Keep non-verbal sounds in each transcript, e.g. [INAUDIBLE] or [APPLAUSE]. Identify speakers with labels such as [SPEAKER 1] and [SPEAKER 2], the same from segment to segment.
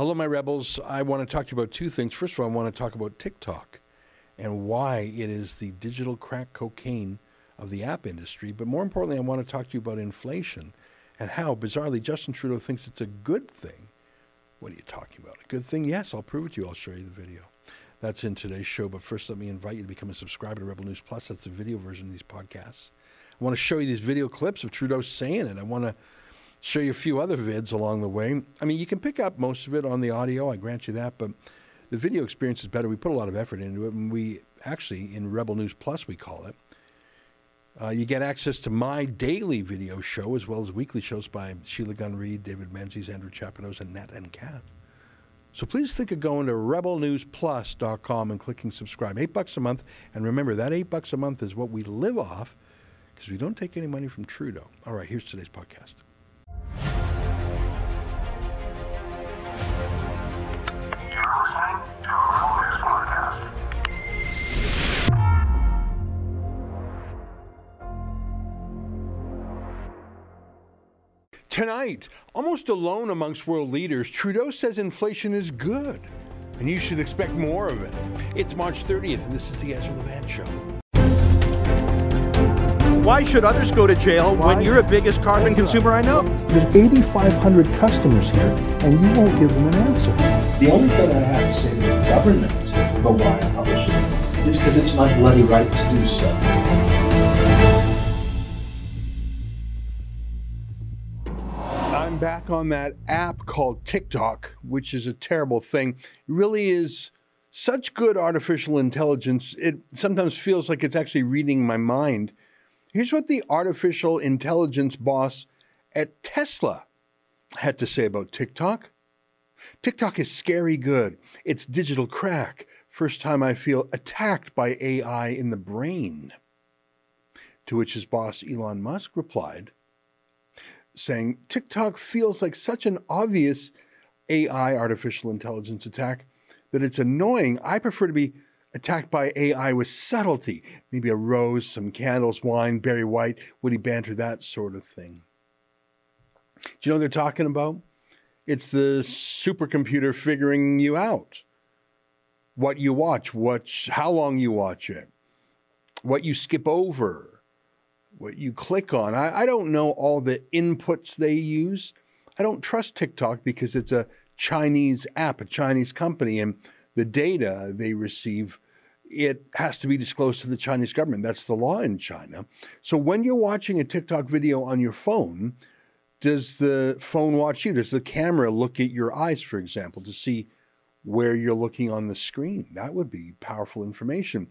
[SPEAKER 1] Hello, my rebels. I want to talk to you about two things. First of all, I want to talk about TikTok and why it is the digital crack cocaine of the app industry. But more importantly, I want to talk to you about inflation and how, bizarrely, Justin Trudeau thinks it's a good thing. What are you talking about? A good thing? Yes, I'll prove it to you. I'll show you the video. That's in today's show. But first, let me invite you to become a subscriber to Rebel News Plus. That's the video version of these podcasts. I want to show you these video clips of Trudeau saying it. I want to show you a few other vids along the way. I mean, you can pick up most of it on the audio, I grant you that, but the video experience is better. We put a lot of effort into it, and we actually, in Rebel News Plus, we call it. Uh, you get access to my daily video show as well as weekly shows by Sheila Gunn Reid, David Menzies, Andrew Chapados, and Nat and Kat. So please think of going to rebelnewsplus.com and clicking subscribe. Eight bucks a month. And remember, that eight bucks a month is what we live off because we don't take any money from Trudeau. All right, here's today's podcast. Tonight, almost alone amongst world leaders, Trudeau says inflation is good, and you should expect more of it. It's March 30th, and this is the Ezra Levant Show.
[SPEAKER 2] Why should others go to jail
[SPEAKER 3] Why?
[SPEAKER 2] when you're the biggest carbon consumer I know?
[SPEAKER 3] There's 8,500 customers here, and you won't give them an answer.
[SPEAKER 4] The only thing I have to say to the government about why I publish it is because it's my bloody right to do so.
[SPEAKER 1] I'm back on that app called TikTok, which is a terrible thing. It really is such good artificial intelligence, it sometimes feels like it's actually reading my mind. Here's what the artificial intelligence boss at Tesla had to say about TikTok. TikTok is scary good. It's digital crack. First time I feel attacked by AI in the brain. To which his boss, Elon Musk, replied, saying, TikTok feels like such an obvious AI, artificial intelligence attack, that it's annoying. I prefer to be attacked by AI with subtlety, maybe a rose, some candles, wine, Barry White, witty banter, that sort of thing. Do you know what they're talking about? It's the supercomputer figuring you out. What you watch, what, how long you watch it, what you skip over, what you click on. I, I don't know all the inputs they use. I don't trust TikTok because it's a Chinese app, a Chinese company, and the data they receive, it has to be disclosed to the Chinese government. That's the law in China. So when you're watching a TikTok video on your phone, does the phone watch you? Does the camera look at your eyes, for example, to see where you're looking on the screen? That would be powerful information.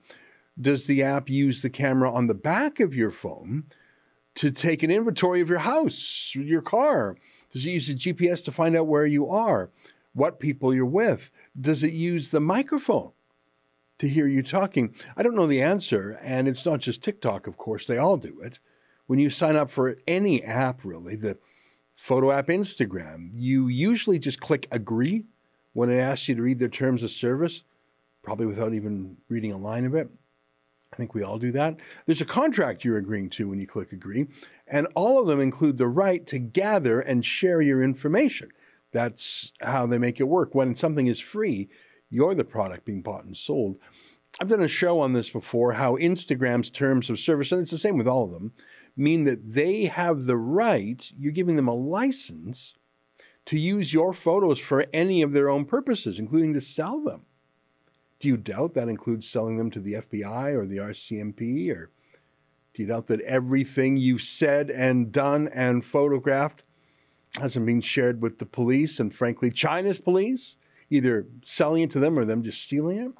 [SPEAKER 1] Does the app use the camera on the back of your phone to take an inventory of your house, your car? Does it use the GPS to find out where you are, what people you're with? Does it use the microphone to hear you talking? I don't know the answer. And it's not just TikTok, of course, they all do it. When you sign up for any app, really, the photo app Instagram, you usually just click agree when it asks you to read their terms of service, probably without even reading a line of it. I think we all do that. There's a contract you're agreeing to when you click agree, and all of them include the right to gather and share your information. That's how they make it work. When something is free, you're the product being bought and sold. I've done a show on this before how Instagram's terms of service, and it's the same with all of them, mean that they have the right, you're giving them a license to use your photos for any of their own purposes, including to sell them. Do you doubt that includes selling them to the FBI or the RCMP? Or do you doubt that everything you've said and done and photographed hasn't been shared with the police and, frankly, China's police, either selling it to them or them just stealing it?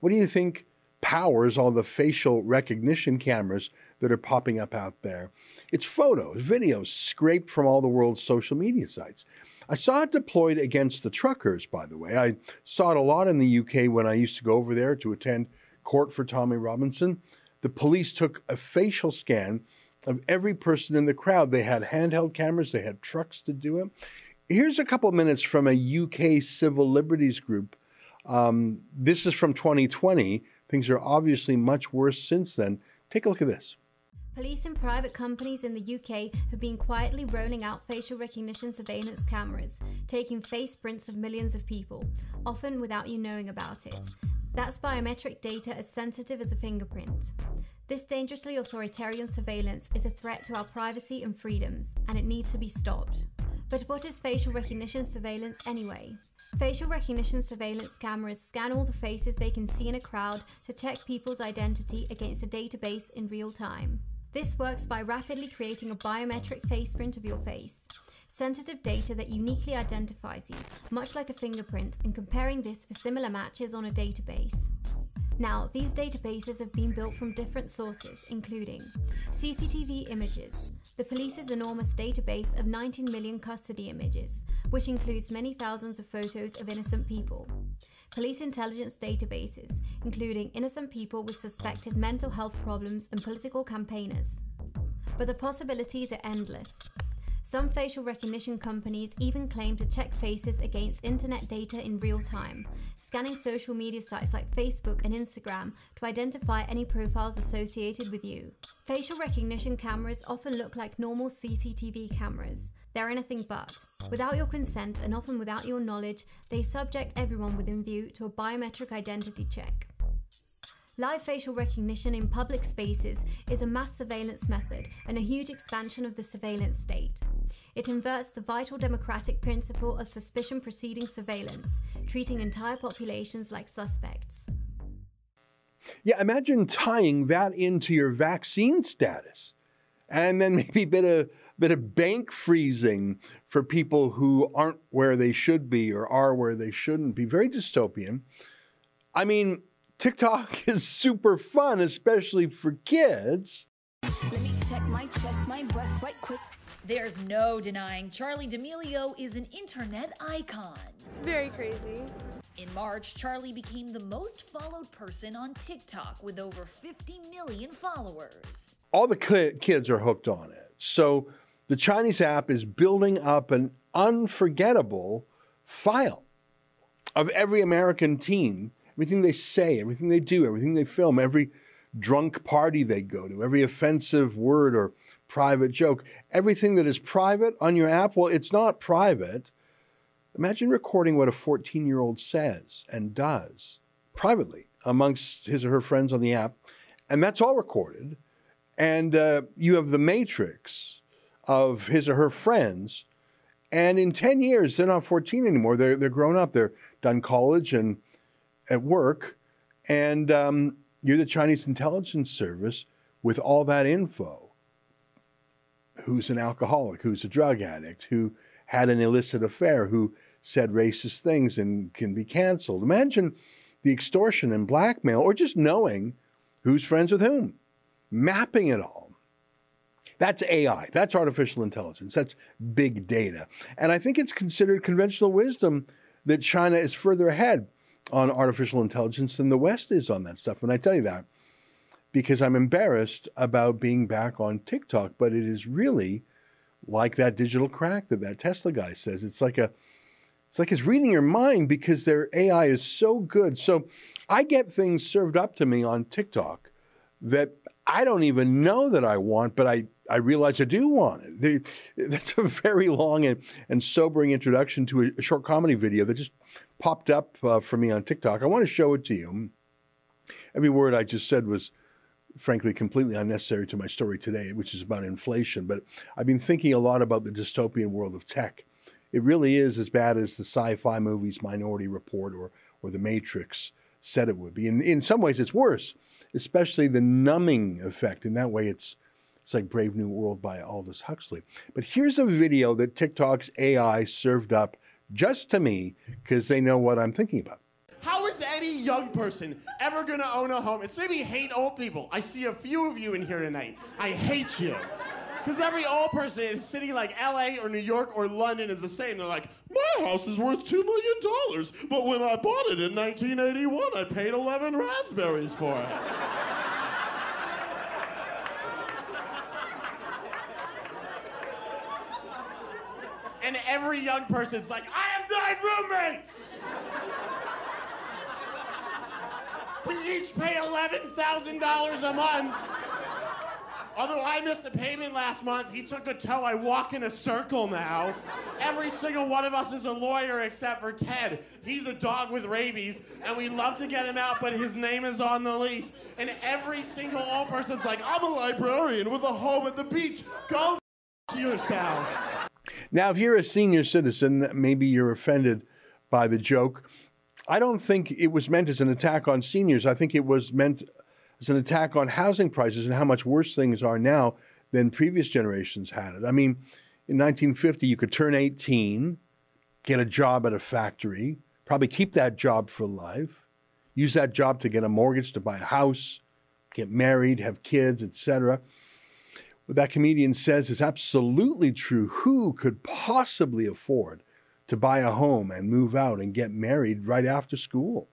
[SPEAKER 1] What do you think powers all the facial recognition cameras that are popping up out there? It's photos, videos scraped from all the world's social media sites. I saw it deployed against the truckers, by the way. I saw it a lot in the UK when I used to go over there to attend court for Tommy Robinson. The police took a facial scan of every person in the crowd. They had handheld cameras, they had trucks to do it. Here's a couple minutes from a UK civil liberties group. Um, this is from 2020. Things are obviously much worse since then. Take a look at this.
[SPEAKER 5] Police and private companies in the UK have been quietly rolling out facial recognition surveillance cameras, taking face prints of millions of people, often without you knowing about it. That's biometric data as sensitive as a fingerprint. This dangerously authoritarian surveillance is a threat to our privacy and freedoms, and it needs to be stopped. But what is facial recognition surveillance anyway? Facial recognition surveillance cameras scan all the faces they can see in a crowd to check people's identity against a database in real time. This works by rapidly creating a biometric face print of your face, sensitive data that uniquely identifies you, much like a fingerprint, and comparing this for similar matches on a database. Now, these databases have been built from different sources, including CCTV images, the police's enormous database of 19 million custody images, which includes many thousands of photos of innocent people, police intelligence databases, including innocent people with suspected mental health problems and political campaigners. But the possibilities are endless. Some facial recognition companies even claim to check faces against internet data in real time, scanning social media sites like Facebook and Instagram to identify any profiles associated with you. Facial recognition cameras often look like normal CCTV cameras. They're anything but. Without your consent and often without your knowledge, they subject everyone within view to a biometric identity check. Live facial recognition in public spaces is a mass surveillance method and a huge expansion of the surveillance state. It inverts the vital democratic principle of suspicion preceding surveillance, treating entire populations like suspects.
[SPEAKER 1] Yeah, imagine tying that into your vaccine status. And then [LAUGHS] maybe a bit of bit of bank freezing for people who aren't where they should be or are where they shouldn't be. Very dystopian. I mean, TikTok [LAUGHS] is super fun, especially for kids.
[SPEAKER 6] Let me check my chest, my breath right quick.
[SPEAKER 7] There's no denying Charli D'Amelio is an internet icon.
[SPEAKER 8] It's very crazy.
[SPEAKER 7] In March, Charli became the most followed person on TikTok with over 50 million followers.
[SPEAKER 1] All the kids are hooked on it. So the Chinese app is building up an unforgettable file of every American teen, everything they say, everything they do, everything they film, every drunk party they go to, every offensive word or private joke, everything that is private on your app. Well, it's not private. Imagine recording what a 14 year old says and does privately amongst his or her friends on the app, and that's all recorded. And uh, you have the matrix of his or her friends. And in 10 years, they're not 14 anymore. They're, they're grown up. They're done college and at work. And um, you're the Chinese intelligence service with all that info. Who's an alcoholic? Who's a drug addict? Who had an illicit affair? Who said racist things and can be canceled? Imagine the extortion and blackmail, or just knowing who's friends with whom, mapping it all. That's AI. That's artificial intelligence. That's big data. And I think it's considered conventional wisdom that China is further ahead on artificial intelligence than the West is on that stuff. And I tell you that because I'm embarrassed about being back on TikTok, but it is really like that digital crack that that Tesla guy says. It's like a it's like it's reading your mind because their AI is so good. So I get things served up to me on TikTok that I don't even know that I want, but I, I realize I do want it. They, [LAUGHS] that's a very long and, and sobering introduction to a, a short comedy video that just popped up uh, for me on TikTok. I want to show it to you. Every word I just said was, frankly, completely unnecessary to my story today, which is about inflation. But I've been thinking a lot about the dystopian world of tech. It really is as bad as the sci fi movies Minority Report or, or The Matrix said it would be. In, in some ways, it's worse, especially the numbing effect. In that way, it's, it's like Brave New World by Aldous Huxley. But here's a video that TikTok's AI served up just to me because they know what I'm thinking about.
[SPEAKER 9] How is any young person ever gonna own a home? It's maybe hate old people. I see a few of you in here tonight. I hate you. Because every old person in a city like LA or New York or London is the same. They're like, my house is worth $2 million, but when I bought it in 1981, I paid 11 raspberries for it. And every young person's like, I have nine roommates! we each pay $11,000 a month. Although I missed the payment last month, he took a toe. I walk in a circle now. Every single one of us is a lawyer except for Ted. He's a dog with rabies, and we love to get him out, but his name is on the lease. And every single old person's like, I'm a librarian with a home at the beach. Go yourself.
[SPEAKER 1] Now, if you're a senior citizen, maybe you're offended by the joke. I don't think it was meant as an attack on seniors. I think it was meant as an attack on housing prices and how much worse things are now than previous generations had it. I mean, in 1950, you could turn 18, get a job at a factory, probably keep that job for life, use that job to get a mortgage to buy a house, get married, have kids, etc. What that comedian says is absolutely true. Who could possibly afford to buy a home and move out and get married right after school?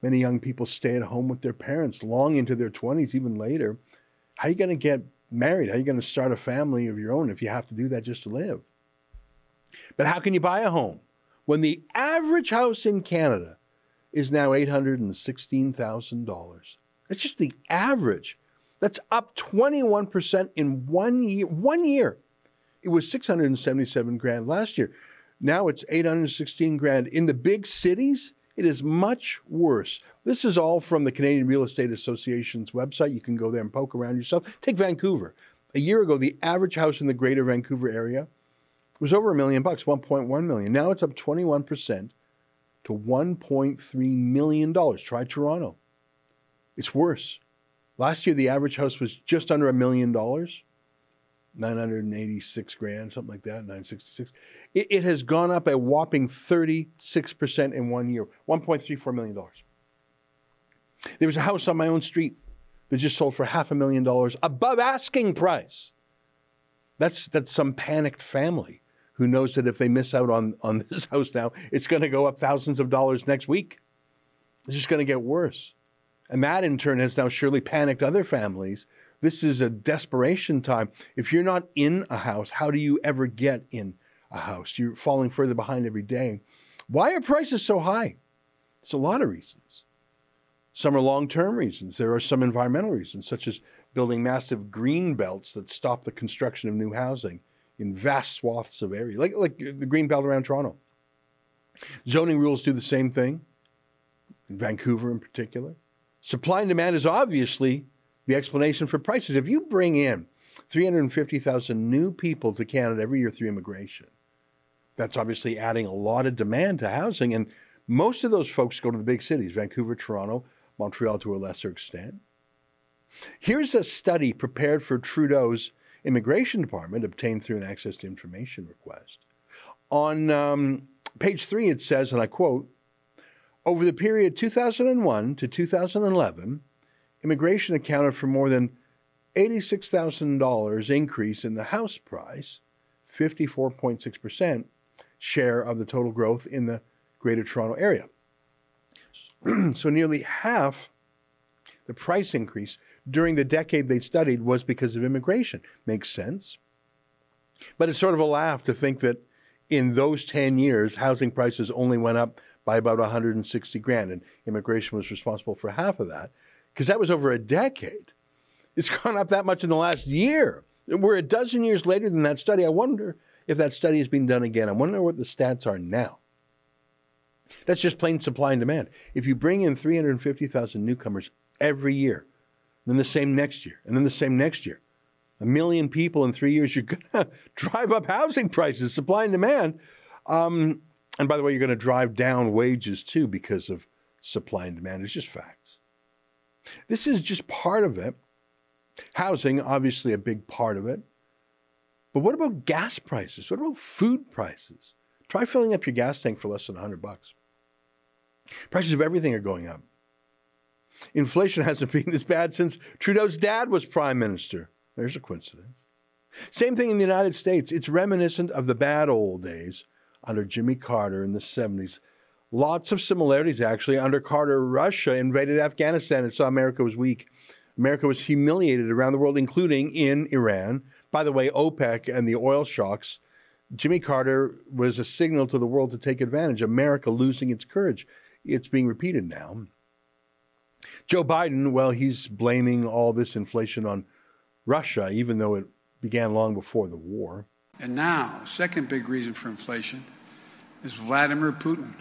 [SPEAKER 1] Many young people stay at home with their parents long into their 20s, even later. How are you going to get married? How are you going to start a family of your own if you have to do that just to live? But how can you buy a home when the average house in Canada is now $816,000? That's just the average. That's up 21% in one year. One year. It was 677 grand last year. Now it's 816 grand. In the big cities, it is much worse. This is all from the Canadian Real Estate Association's website. You can go there and poke around yourself. Take Vancouver. A year ago, the average house in the greater Vancouver area was over a million bucks, 1.1 million. Now it's up 21% to 1.3 million dollars. Try Toronto. It's worse. Last year, the average house was just under a million dollars, 986 grand, something like that, 966. It, it has gone up a whopping 36% in one year, $1.34 million. There was a house on my own street that just sold for half a million dollars above asking price. That's, that's some panicked family who knows that if they miss out on, on [LAUGHS] this house now, it's going to go up thousands of dollars next week. It's just going to get worse. And that in turn has now surely panicked other families. This is a desperation time. If you're not in a house, how do you ever get in a house? You're falling further behind every day. Why are prices so high? It's a lot of reasons. Some are long term reasons. There are some environmental reasons, such as building massive green belts that stop the construction of new housing in vast swaths of area, like, like the green belt around Toronto. Zoning rules do the same thing, in Vancouver in particular. Supply and demand is obviously the explanation for prices. If you bring in 350,000 new people to Canada every year through immigration, that's obviously adding a lot of demand to housing. And most of those folks go to the big cities Vancouver, Toronto, Montreal to a lesser extent. Here's a study prepared for Trudeau's immigration department, obtained through an access to information request. On um, page three, it says, and I quote, over the period 2001 to 2011, immigration accounted for more than $86,000 increase in the house price, 54.6% share of the total growth in the Greater Toronto Area. [CLEARS THROAT] so nearly half the price increase during the decade they studied was because of immigration. Makes sense. But it's sort of a laugh to think that in those 10 years, housing prices only went up by about 160 grand, and immigration was responsible for half of that, because that was over a decade. It's gone up that much in the last year. We're a dozen years later than that study. I wonder if that study has been done again. I wonder what the stats are now. That's just plain supply and demand. If you bring in 350,000 newcomers every year, then the same next year, and then the same next year, a million people in three years, you're going [LAUGHS] to drive up housing prices, supply and demand. Um, and by the way, you're going to drive down wages too because of supply and demand. It's just facts. This is just part of it. Housing, obviously, a big part of it. But what about gas prices? What about food prices? Try filling up your gas tank for less than 100 bucks. Prices of everything are going up. Inflation [LAUGHS] hasn't been this bad since Trudeau's dad was prime minister. There's a coincidence. Same thing in the United States. It's reminiscent of the bad old days under Jimmy Carter in the 70s. Lots of similarities, actually. Under Carter, Russia invaded Afghanistan and saw America was weak. America was humiliated around the world, including in Iran. By the way, OPEC and the oil shocks, Jimmy Carter was a signal to the world to take advantage. America losing its courage. It's being repeated now. Joe Biden, well, he's blaming all this inflation on Russia, even though it began long before the war.
[SPEAKER 8] And now, second big reason for inflation is Vladimir Putin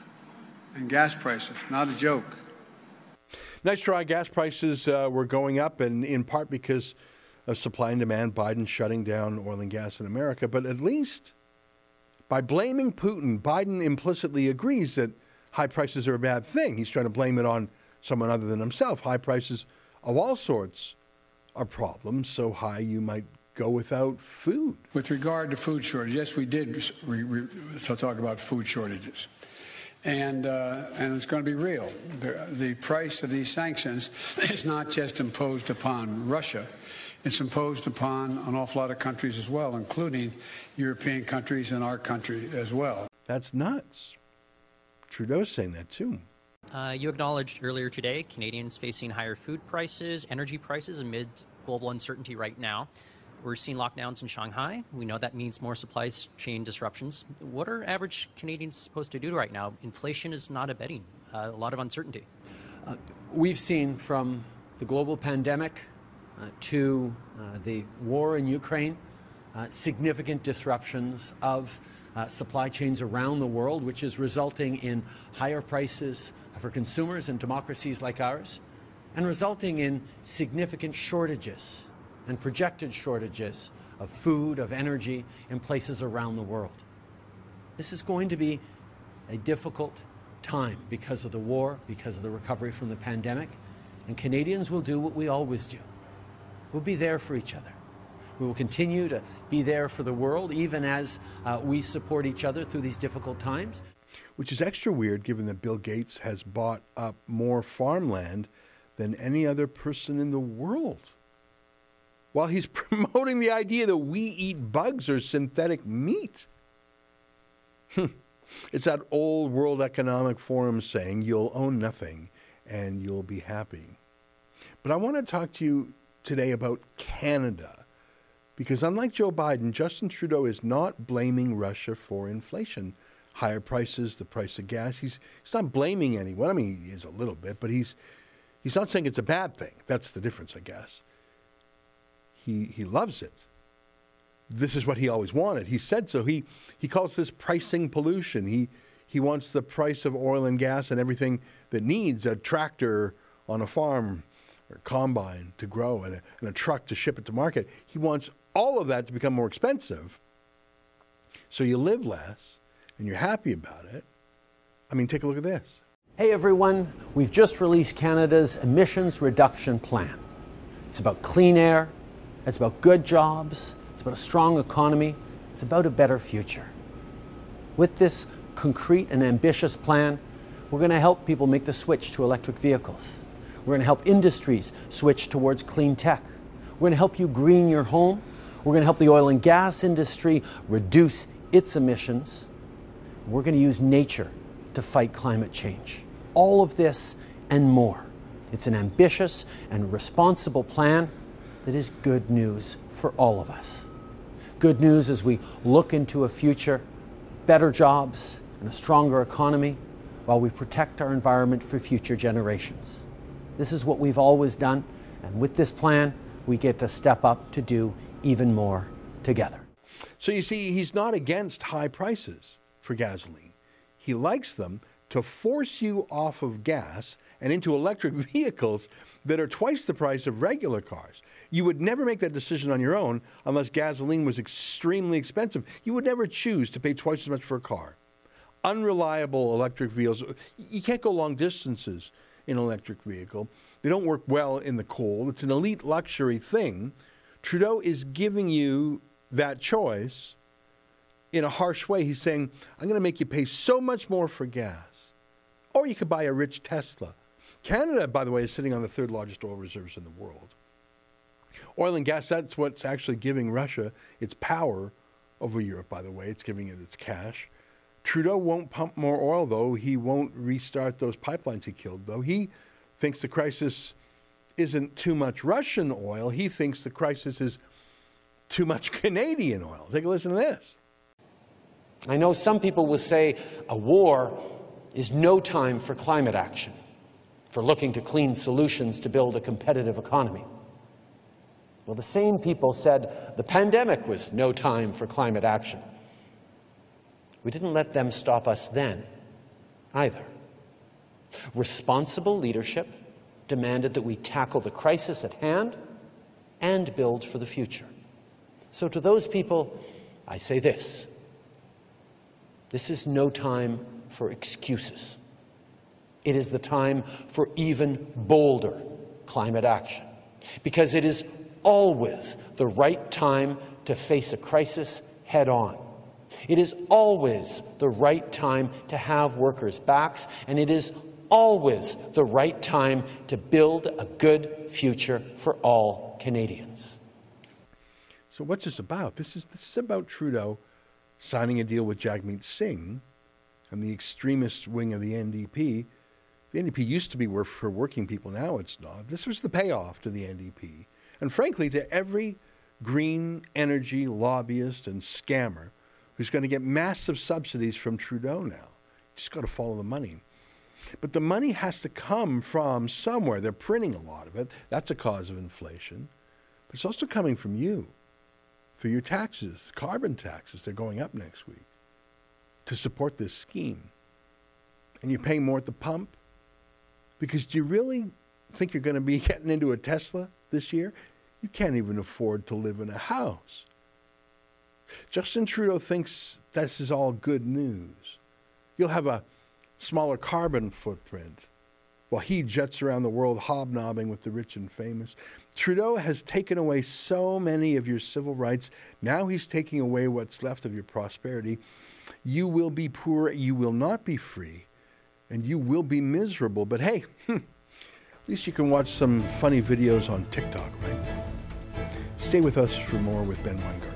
[SPEAKER 8] and gas prices. Not a joke.
[SPEAKER 1] Nice try. Gas prices uh, were going up, and in part because of supply and demand, Biden shutting down oil and gas in America. But at least by blaming Putin, Biden implicitly agrees that high prices are a bad thing. He's trying to blame it on someone other than himself. High prices of all sorts are problems, so high you might go without food.
[SPEAKER 8] With regard to food shortages, yes, we did re- re- so talk about food shortages. And, uh, and it's going to be real. The, the price of these sanctions [LAUGHS] is not just imposed upon Russia, it's imposed upon an awful lot of countries as well, including European countries and our country as well.
[SPEAKER 1] That's nuts. Trudeau's saying that too.
[SPEAKER 10] Uh, you acknowledged earlier today Canadians facing higher food prices, energy prices amid global uncertainty right now. We're seeing lockdowns in Shanghai. We know that means more supply chain disruptions. What are average Canadians supposed to do right now? Inflation is not abating, uh, a lot of uncertainty.
[SPEAKER 11] Uh, we've seen from the global pandemic uh, to uh, the war in Ukraine uh, significant disruptions of uh, supply chains around the world, which is resulting in higher prices for consumers in democracies like ours and resulting in significant shortages and projected shortages of food, of energy in places around the world. This is going to be a difficult time because of the war, because of the recovery from the pandemic, and Canadians will do what we always do. We'll be there for each other. We will continue to be there for the world, even as uh, we support each other through these difficult times.
[SPEAKER 1] Which is extra weird given that Bill Gates has bought up more farmland than any other person in the world while he's [LAUGHS] promoting the idea that we eat bugs or synthetic meat. [LAUGHS] it's that old World Economic Forum saying you'll own nothing and you'll be happy. But I want to talk to you today about Canada. Because unlike Joe Biden, Justin Trudeau is not blaming Russia for inflation. Higher prices, the price of gas. He's, he's not blaming anyone. I mean, he is a little bit, but he's, he's not saying it's a bad thing. That's the difference, I guess. He, he loves it. This is what he always wanted. He said so. He, he calls this pricing pollution. He, he wants the price of oil and gas and everything that needs a tractor on a farm or a combine to grow and a, and a truck to ship it to market. He wants all of that to become more expensive. So you live less and you're happy about it. I mean, take a look at this.
[SPEAKER 11] Hey everyone, we've just released Canada's emissions reduction plan. It's about clean air, it's about good jobs, it's about a strong economy, it's about a better future. With this concrete and ambitious plan, we're going to help people make the switch to electric vehicles. We're going to help industries switch towards clean tech. We're going to help you green your home. We're going to help the oil and gas industry reduce its emissions. We're going to use nature to fight climate change. All of this and more. It's an ambitious and responsible plan that is good news for all of us. Good news as we look into a future of better jobs and a stronger economy while we protect our environment for future generations. This is what we've always done, and with this plan, we get to step up to do even more together.
[SPEAKER 1] So you see, he's not against high prices for gasoline. He likes them to force you off of gas and into electric [LAUGHS] vehicles that are twice the price of regular cars. You would never make that decision on your own unless gasoline was extremely expensive. You would never choose to pay twice as much for a car. Unreliable electric vehicles, you can't go long distances in an electric vehicle. They don't work well in the cold. It's an elite luxury thing. Trudeau is giving you that choice in a harsh way. He's saying, I'm going to make you pay so much more for gas. Or you could buy a rich Tesla. Canada, by the way, is sitting on the third largest oil reserves in the world. Oil and gas, that's what's actually giving Russia its power over Europe, by the way. It's giving it its cash. Trudeau won't pump more oil, though. He won't restart those pipelines he killed, though. He thinks the crisis isn't too much Russian oil. He thinks the crisis is too much [LAUGHS] Canadian oil. Take a listen to this.
[SPEAKER 11] I know some people will say a war is no time for climate action, for looking to clean solutions to build a competitive economy. Well, the same people said the pandemic was no time for climate action. We didn't let them stop us then either. Responsible leadership demanded that we tackle the crisis at hand and build for the future. So, to those people, I say this this is no time for excuses. It is the time for even bolder climate action because it is always the right time to face a crisis head on. It is always the right time to have workers' backs, and it is always the right time to build a good future for all Canadians.
[SPEAKER 1] So what's this about? This is this is about Trudeau signing a deal with Jagmeet Singh and the extremist wing of the NDP. The NDP used to be for working people, now it's not. This was the payoff to the NDP. And frankly, to every green energy lobbyist and scammer who's going to get massive subsidies from Trudeau now. You just got to follow the money. But the money has to come from somewhere. They're printing a lot of it. That's a cause of inflation. But it's also coming from you through your taxes, carbon taxes. They're going up next week to support this scheme. And you're paying more at the pump? Because do you really think you're going to be [LAUGHS] getting into a Tesla this year? You can't even afford to live in a house. Justin Trudeau thinks this is all good news. You'll have a smaller carbon footprint while he jets around the world hobnobbing with the rich and famous. Trudeau has taken away so many of your civil rights. Now he's taking away what's left of your prosperity. You will be poor, you will not be free, and you will be miserable. But hey, at least you can watch some funny videos on TikTok, right? Stay with us for more with Ben Weingarten.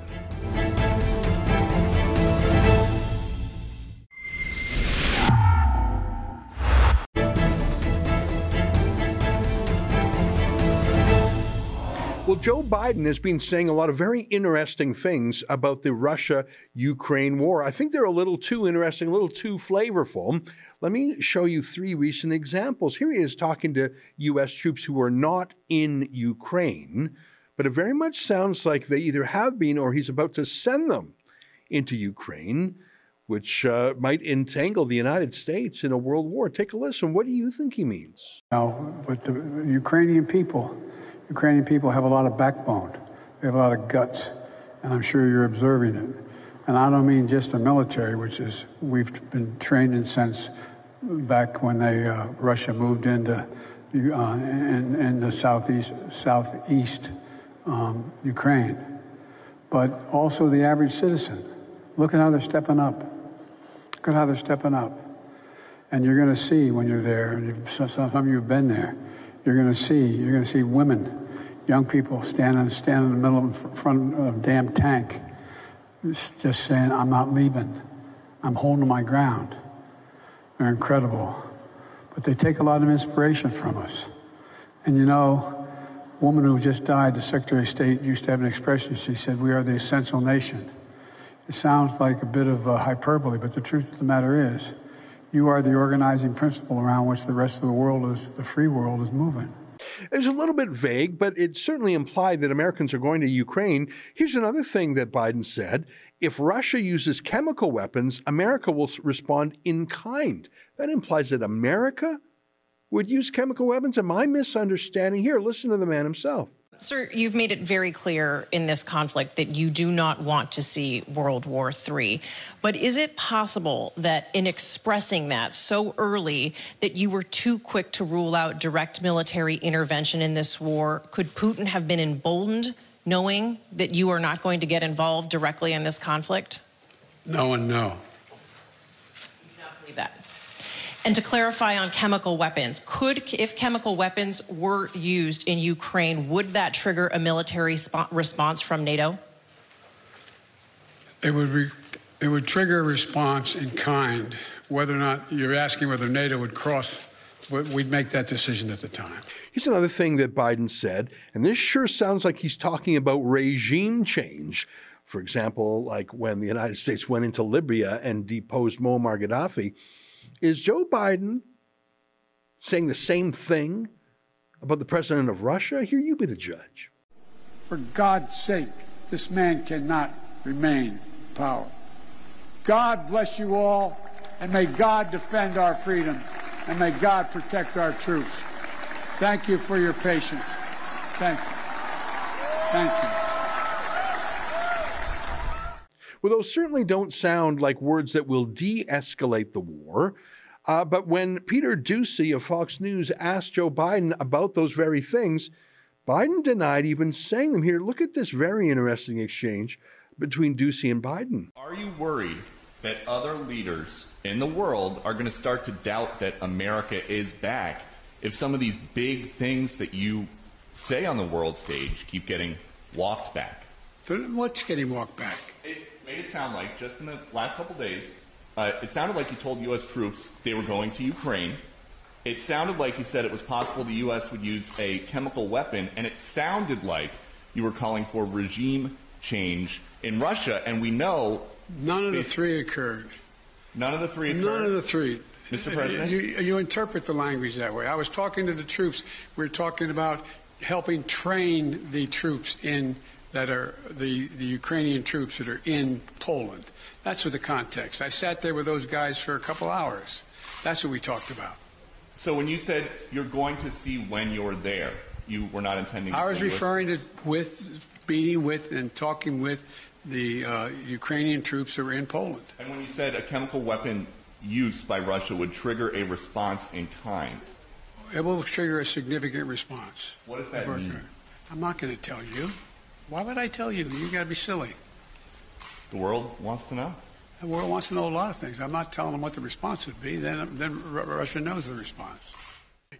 [SPEAKER 1] Well, Joe Biden has been saying a lot of very interesting things about the Russia Ukraine war. I think they're a little too interesting, a little too flavorful. Let me show you three recent examples. Here he is talking to U.S. troops who are not in Ukraine, but it very much sounds like they either have been or he's about to send them into Ukraine, which uh, might entangle the United States in a world war. Take a listen. What do you think he means?
[SPEAKER 12] No, but the Ukrainian people Ukrainian people have a lot of backbone. They have a lot of guts, and I'm sure you're observing it. And I don't mean just the military, which is we've been trained in since back when they uh, Russia moved into uh, in, in, the southeast southeast um, Ukraine, but also the average citizen. Look at how they're stepping up. Look at how they're stepping up. And you're going to see when you're there, and some, some of you have been there you're going to see, you're going to see women, young people standing, standing in the middle of front of a damn tank, just saying, I'm not leaving. I'm holding my ground. They're incredible. But they take a lot of inspiration from us. And you know, a woman who just died, the Secretary of State, used to have an expression. She said, We are the essential nation. It sounds like a bit of uh, hyperbole, but the truth of the matter is, you are the organizing principle around which the rest of the world is, the free world is moving.
[SPEAKER 1] It was a little bit vague, but it certainly implied that Americans are going to Ukraine. Here's another thing that Biden said if Russia uses chemical weapons, America will respond in kind. That implies that America would use chemical weapons. Am I misunderstanding here? Listen to the man himself.
[SPEAKER 13] Sir, you've made it very clear in this conflict that you do not want to see World War III. But is it possible that in expressing that so early that you were too quick to rule out direct military intervention in this war? Could Putin have been emboldened knowing that you are not going to get involved directly in this conflict?
[SPEAKER 8] No and no.
[SPEAKER 13] You do not believe that. And to clarify on chemical weapons, could, if chemical weapons were used in Ukraine, would that trigger a military response from NATO?
[SPEAKER 8] It would, re- it would trigger a response in kind. Whether or not you're asking whether NATO would cross, we'd make that decision at the time.
[SPEAKER 1] Here's another thing that Biden said, and this sure sounds like he's talking about regime change. For example, like when the United States went into Libya and deposed Muammar Gaddafi is Joe Biden saying the same thing about the president of Russia? Here, you be the judge.
[SPEAKER 12] For God's sake, this man cannot remain in power. God bless you all, and may God defend our freedom, and may God protect our troops. Thank you for your patience. Thank you. Thank you.
[SPEAKER 1] Well, those certainly don't sound like words that will de escalate the war. Uh, but when Peter Doocy of Fox News asked Joe Biden about those very things, Biden denied even saying them here. Look at this very interesting exchange between Doocy and Biden.
[SPEAKER 14] Are you worried that other leaders in the world are going to start to doubt that America is back if some of these big things that you say on the world stage keep getting walked back?
[SPEAKER 12] What's getting walked back?
[SPEAKER 14] It made it sound like just in the last couple days, uh, it sounded like you told U.S. troops they were going to Ukraine. It sounded like you said it was possible the U.S. would use a chemical weapon, and it sounded like you were calling for regime change in Russia. And we know
[SPEAKER 12] none of the three occurred.
[SPEAKER 14] None of the three occurred.
[SPEAKER 12] None of the three.
[SPEAKER 14] Mr. President,
[SPEAKER 12] you, you interpret the language that way. I was talking to the troops. We are talking about helping train the troops in that are the, the Ukrainian troops that are in Poland. That's what the context. I sat there with those guys for a couple hours. That's what we talked about.
[SPEAKER 14] So when you said you're going to see when you're there, you were not intending.
[SPEAKER 12] I was referring to with meeting with and talking with the uh, Ukrainian troops that were in Poland.
[SPEAKER 14] And when you said a chemical weapon use by Russia would trigger a response in kind,
[SPEAKER 12] it will trigger a significant response.
[SPEAKER 14] what does that mean?
[SPEAKER 12] I'm not going to tell you. Why would I tell you? You got to be silly.
[SPEAKER 14] The world wants to know.
[SPEAKER 12] The world wants to know a lot of things. I'm not telling them what the response would be. Then, then R- Russia knows the response.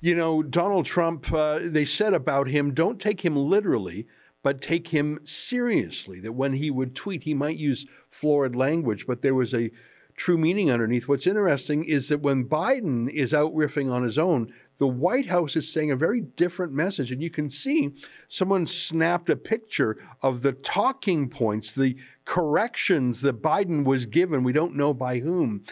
[SPEAKER 1] You know, Donald Trump, uh, they said about him, don't take him literally, but take him seriously. That when he would tweet, he might use florid language, but there was a true meaning underneath. What's interesting is that when Biden is out riffing on his own, the White House is saying a very different message. And you can see someone snapped a picture of the talking points, the corrections that Biden was given, we don't know by whom,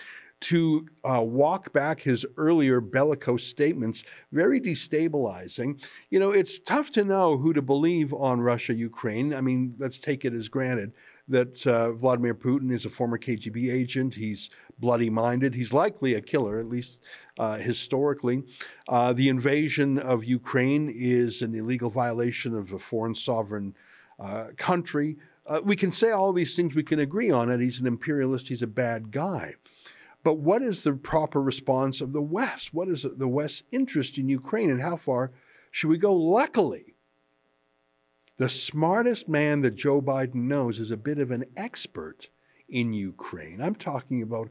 [SPEAKER 1] to uh, walk back his earlier bellicose statements, very destabilizing. You know, it's tough to know who to believe on Russia Ukraine. I mean, let's take it as granted that uh, Vladimir Putin is a former KGB agent. He's bloody minded. He's likely a killer, at least uh, historically. Uh, the invasion of Ukraine is an illegal violation of a foreign sovereign uh, country. Uh, we can say all these things, we can agree on it. He's an imperialist, he's a bad guy. But what is the proper response of the West? What is the West's interest in Ukraine, and how far should we go? Luckily, the smartest man that Joe Biden knows is a bit of an expert in Ukraine. I'm talking about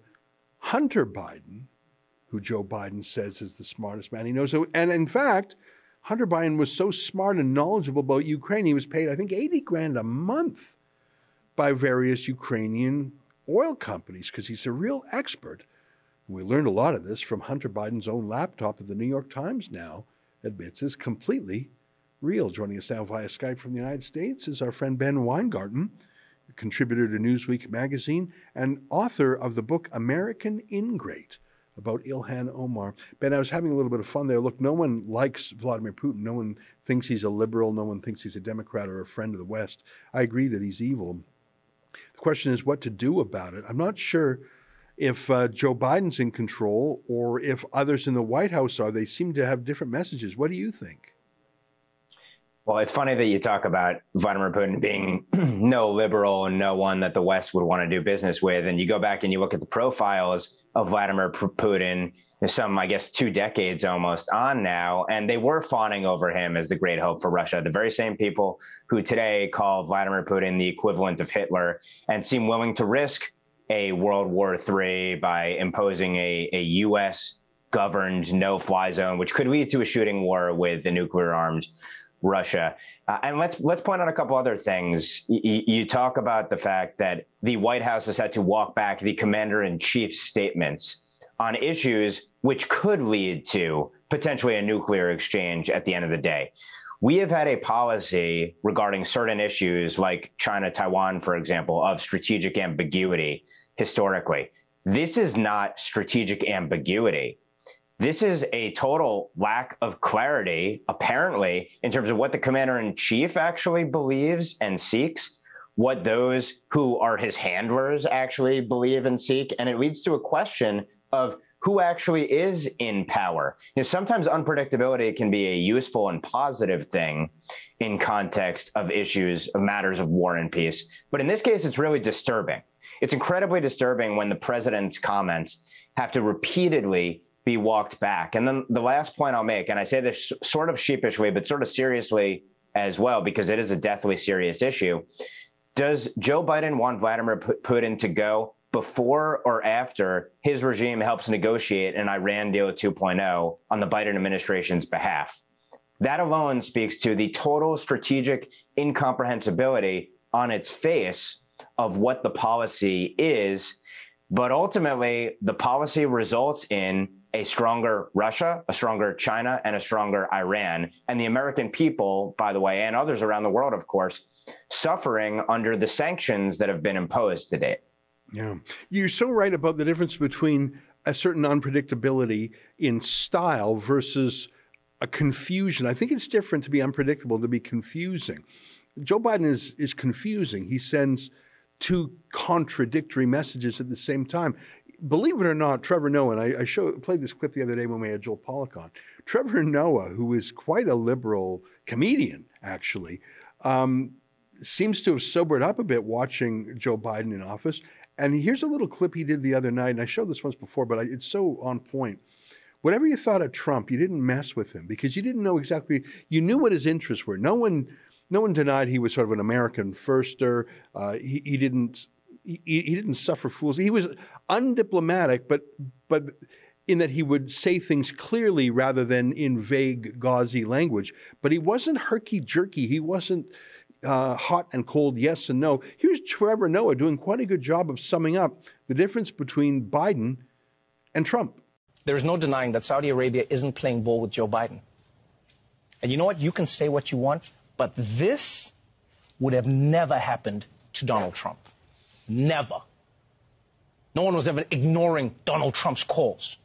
[SPEAKER 1] Hunter Biden, who Joe Biden says is the smartest man he knows. And in fact, Hunter Biden was so smart and knowledgeable about Ukraine, he was paid, I think, 80 grand a month by various Ukrainian oil companies because he's a real expert. We learned a lot of this from Hunter Biden's own laptop that the New York Times now admits is completely real. Joining us now via Skype from the United States is our friend Ben Weingarten, contributor to Newsweek magazine and author of the book American Ingrate about Ilhan Omar. Ben, I was having a little bit of fun there. Look, no one likes Vladimir Putin. No one thinks he's a liberal. No one thinks he's a Democrat or a friend of the West. I agree that he's evil. The question is what to do about it. I'm not sure if uh, Joe Biden's in control or if others in the White House are. They seem to have different messages. What do you think?
[SPEAKER 15] Well, it's funny that you talk about Vladimir Putin being [CLEARS THROAT] no liberal and no one that the West would want to do business with. And you go back and you look at the profiles of Vladimir Putin, some, I guess, two decades almost on now, and they were fawning over him as the great hope for Russia. The very same people who today call Vladimir Putin the equivalent of Hitler and seem willing to risk a World War III by imposing a, a U.S. governed no fly zone, which could lead to a shooting war with the nuclear arms Russia. Uh, and let's let's point out a couple other things. Y- you talk about the fact that the White House has had to walk back the commander in chief's statements on issues which could lead to potentially a nuclear exchange at the end of the day. We have had a policy regarding certain issues like China Taiwan, for example, of strategic ambiguity historically. This is not strategic ambiguity this is a total lack of clarity, apparently, in terms of what the commander in chief actually believes and seeks, what those who are his handlers actually believe and seek. And it leads to a question of who actually is in power. You know, sometimes unpredictability can be a useful and positive thing in context of issues, of matters of war and peace. But in this case, it's really disturbing. It's incredibly disturbing when the president's comments have to repeatedly be walked back. And then the last point I'll make, and I say this sort of sheepishly, but sort of seriously as well, because it is a deathly serious issue. Does Joe Biden want Vladimir Putin to go before or after his regime helps negotiate an Iran deal 2.0 on the Biden administration's behalf? That alone speaks to the total strategic incomprehensibility on its face of what the policy is. But ultimately, the policy results in a stronger Russia, a stronger China, and a stronger Iran. And the American people, by the way, and others around the world, of course, suffering under the sanctions that have been imposed to date.
[SPEAKER 1] Yeah. You're so right about the difference between a certain unpredictability in style versus a confusion. I think it's different to be unpredictable to be confusing. Joe Biden is is confusing. He sends two contradictory messages at the same time believe it or not, Trevor Noah, and I, I show, played this clip the other day when we had Joel Pollak on. Trevor Noah, who is quite a liberal comedian, actually, um, seems to have sobered up a bit watching Joe Biden in office. And here's a little clip he did the other night, and I showed this once before, but I, it's so on point. Whatever you thought of Trump, you didn't mess with him because you didn't know exactly. You knew what his interests were. No one, no one denied he was sort of an American firster. Uh, he, he didn't he, he didn't suffer fools. He was undiplomatic, but but in that he would say things clearly rather than in vague, gauzy language. But he wasn't herky jerky. He wasn't uh, hot and cold, yes and no. Here's Trevor Noah doing quite a good job of summing up the difference between Biden and Trump.
[SPEAKER 16] There's no denying that Saudi Arabia isn't playing ball with Joe Biden. And you know what? You can say what you want, but this would have never happened to Donald Trump. Never. No one was ever ignoring Donald Trump's calls.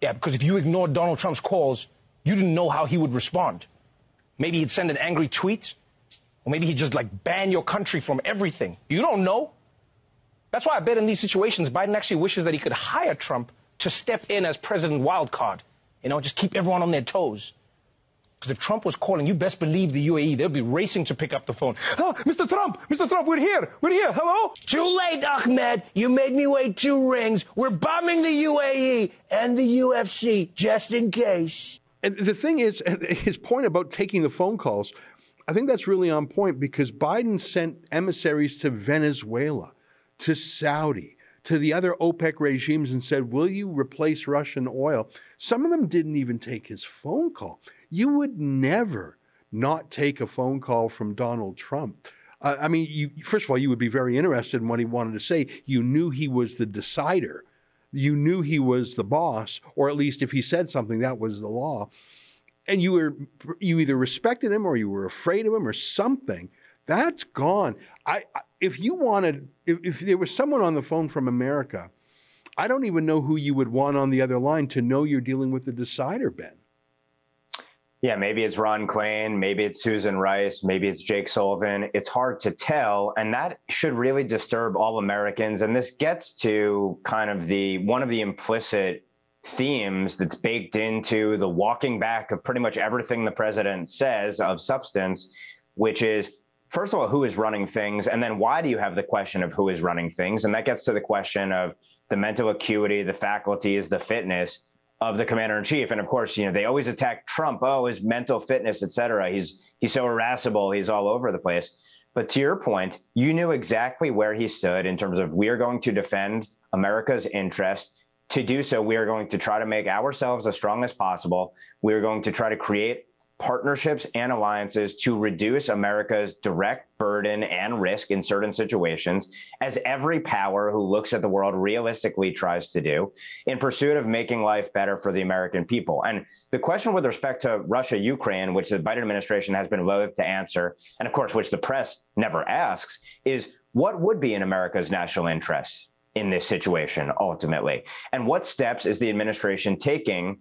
[SPEAKER 16] Yeah, because if you ignored Donald Trump's calls, you didn't know how he would respond. Maybe he'd send an angry tweet, or maybe he'd just like ban your country from everything. You don't know. That's why I bet in these situations, Biden actually wishes that he could hire Trump to step in as president wildcard. You know, just keep everyone on their toes. Because if Trump was calling, you best believe the UAE, they'll be racing to pick up the phone. Ah, oh, Mr. Trump, Mr. Trump, we're here, we're here, hello? Too late, Ahmed. You made me wait two rings. We're bombing the UAE and the UFC, just in case.
[SPEAKER 1] And the thing is, his point about taking the phone calls, I think that's really on point because Biden sent emissaries to Venezuela, to Saudi, to the other OPEC regimes and said, Will you replace Russian oil? Some of them didn't even take his phone call. You would never not take a phone call from Donald Trump. Uh, I mean, you, first of all, you would be very interested in what he wanted to say. You knew he was the decider. You knew he was the boss, or at least if he said something, that was the law. And you were you either respected him or you were afraid of him or something. That's gone. I if you wanted if, if there was someone on the phone from America, I don't even know who you would want on the other line to know you're dealing with the decider, Ben.
[SPEAKER 15] Yeah, maybe it's Ron Klain, maybe it's Susan Rice, maybe it's Jake Sullivan. It's hard to tell. And that should really disturb all Americans. And this gets to kind of the one of the implicit themes that's baked into the walking back of pretty much everything the president says of substance, which is first of all, who is running things? And then why do you have the question of who is running things? And that gets to the question of the mental acuity, the faculties, the fitness of the commander in chief. And of course, you know, they always attack Trump. Oh, his mental fitness, et cetera. He's he's so irascible. He's all over the place. But to your point, you knew exactly where he stood in terms of we are going to defend America's interest. To do so, we are going to try to make ourselves as strong as possible. We are going to try to create partnerships and alliances to reduce America's direct burden and risk in certain situations, as every power who looks at the world realistically tries to do, in pursuit of making life better for the American people. And the question with respect to Russia Ukraine, which the Biden administration has been loath to answer, and of course, which the press never asks, is what would be in America's national interest? in this situation ultimately. And what steps is the administration taking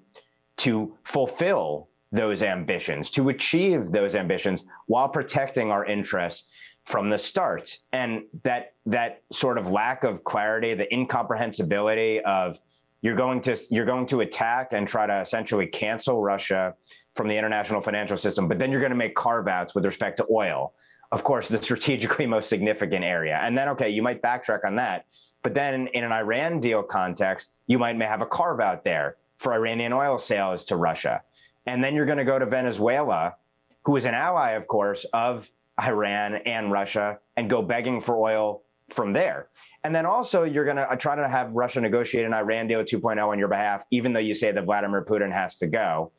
[SPEAKER 15] to fulfill those ambitions, to achieve those ambitions while protecting our interests from the start? And that that sort of lack of clarity, the incomprehensibility of you're going to you're going to attack and try to essentially cancel Russia from the international financial system, but then you're going to make carve outs with respect to oil. Of course, the strategically [LAUGHS] most significant area. And then, okay, you might backtrack on that. But then in an Iran deal context, you might have a carve out there for Iranian oil sales to Russia. And then you're going to go to Venezuela, who is an ally, of course, of Iran and Russia, and go begging for oil from there. And then also, you're going to uh, try to have Russia negotiate an Iran deal 2.0 on your behalf, even though you say that Vladimir Putin has to go.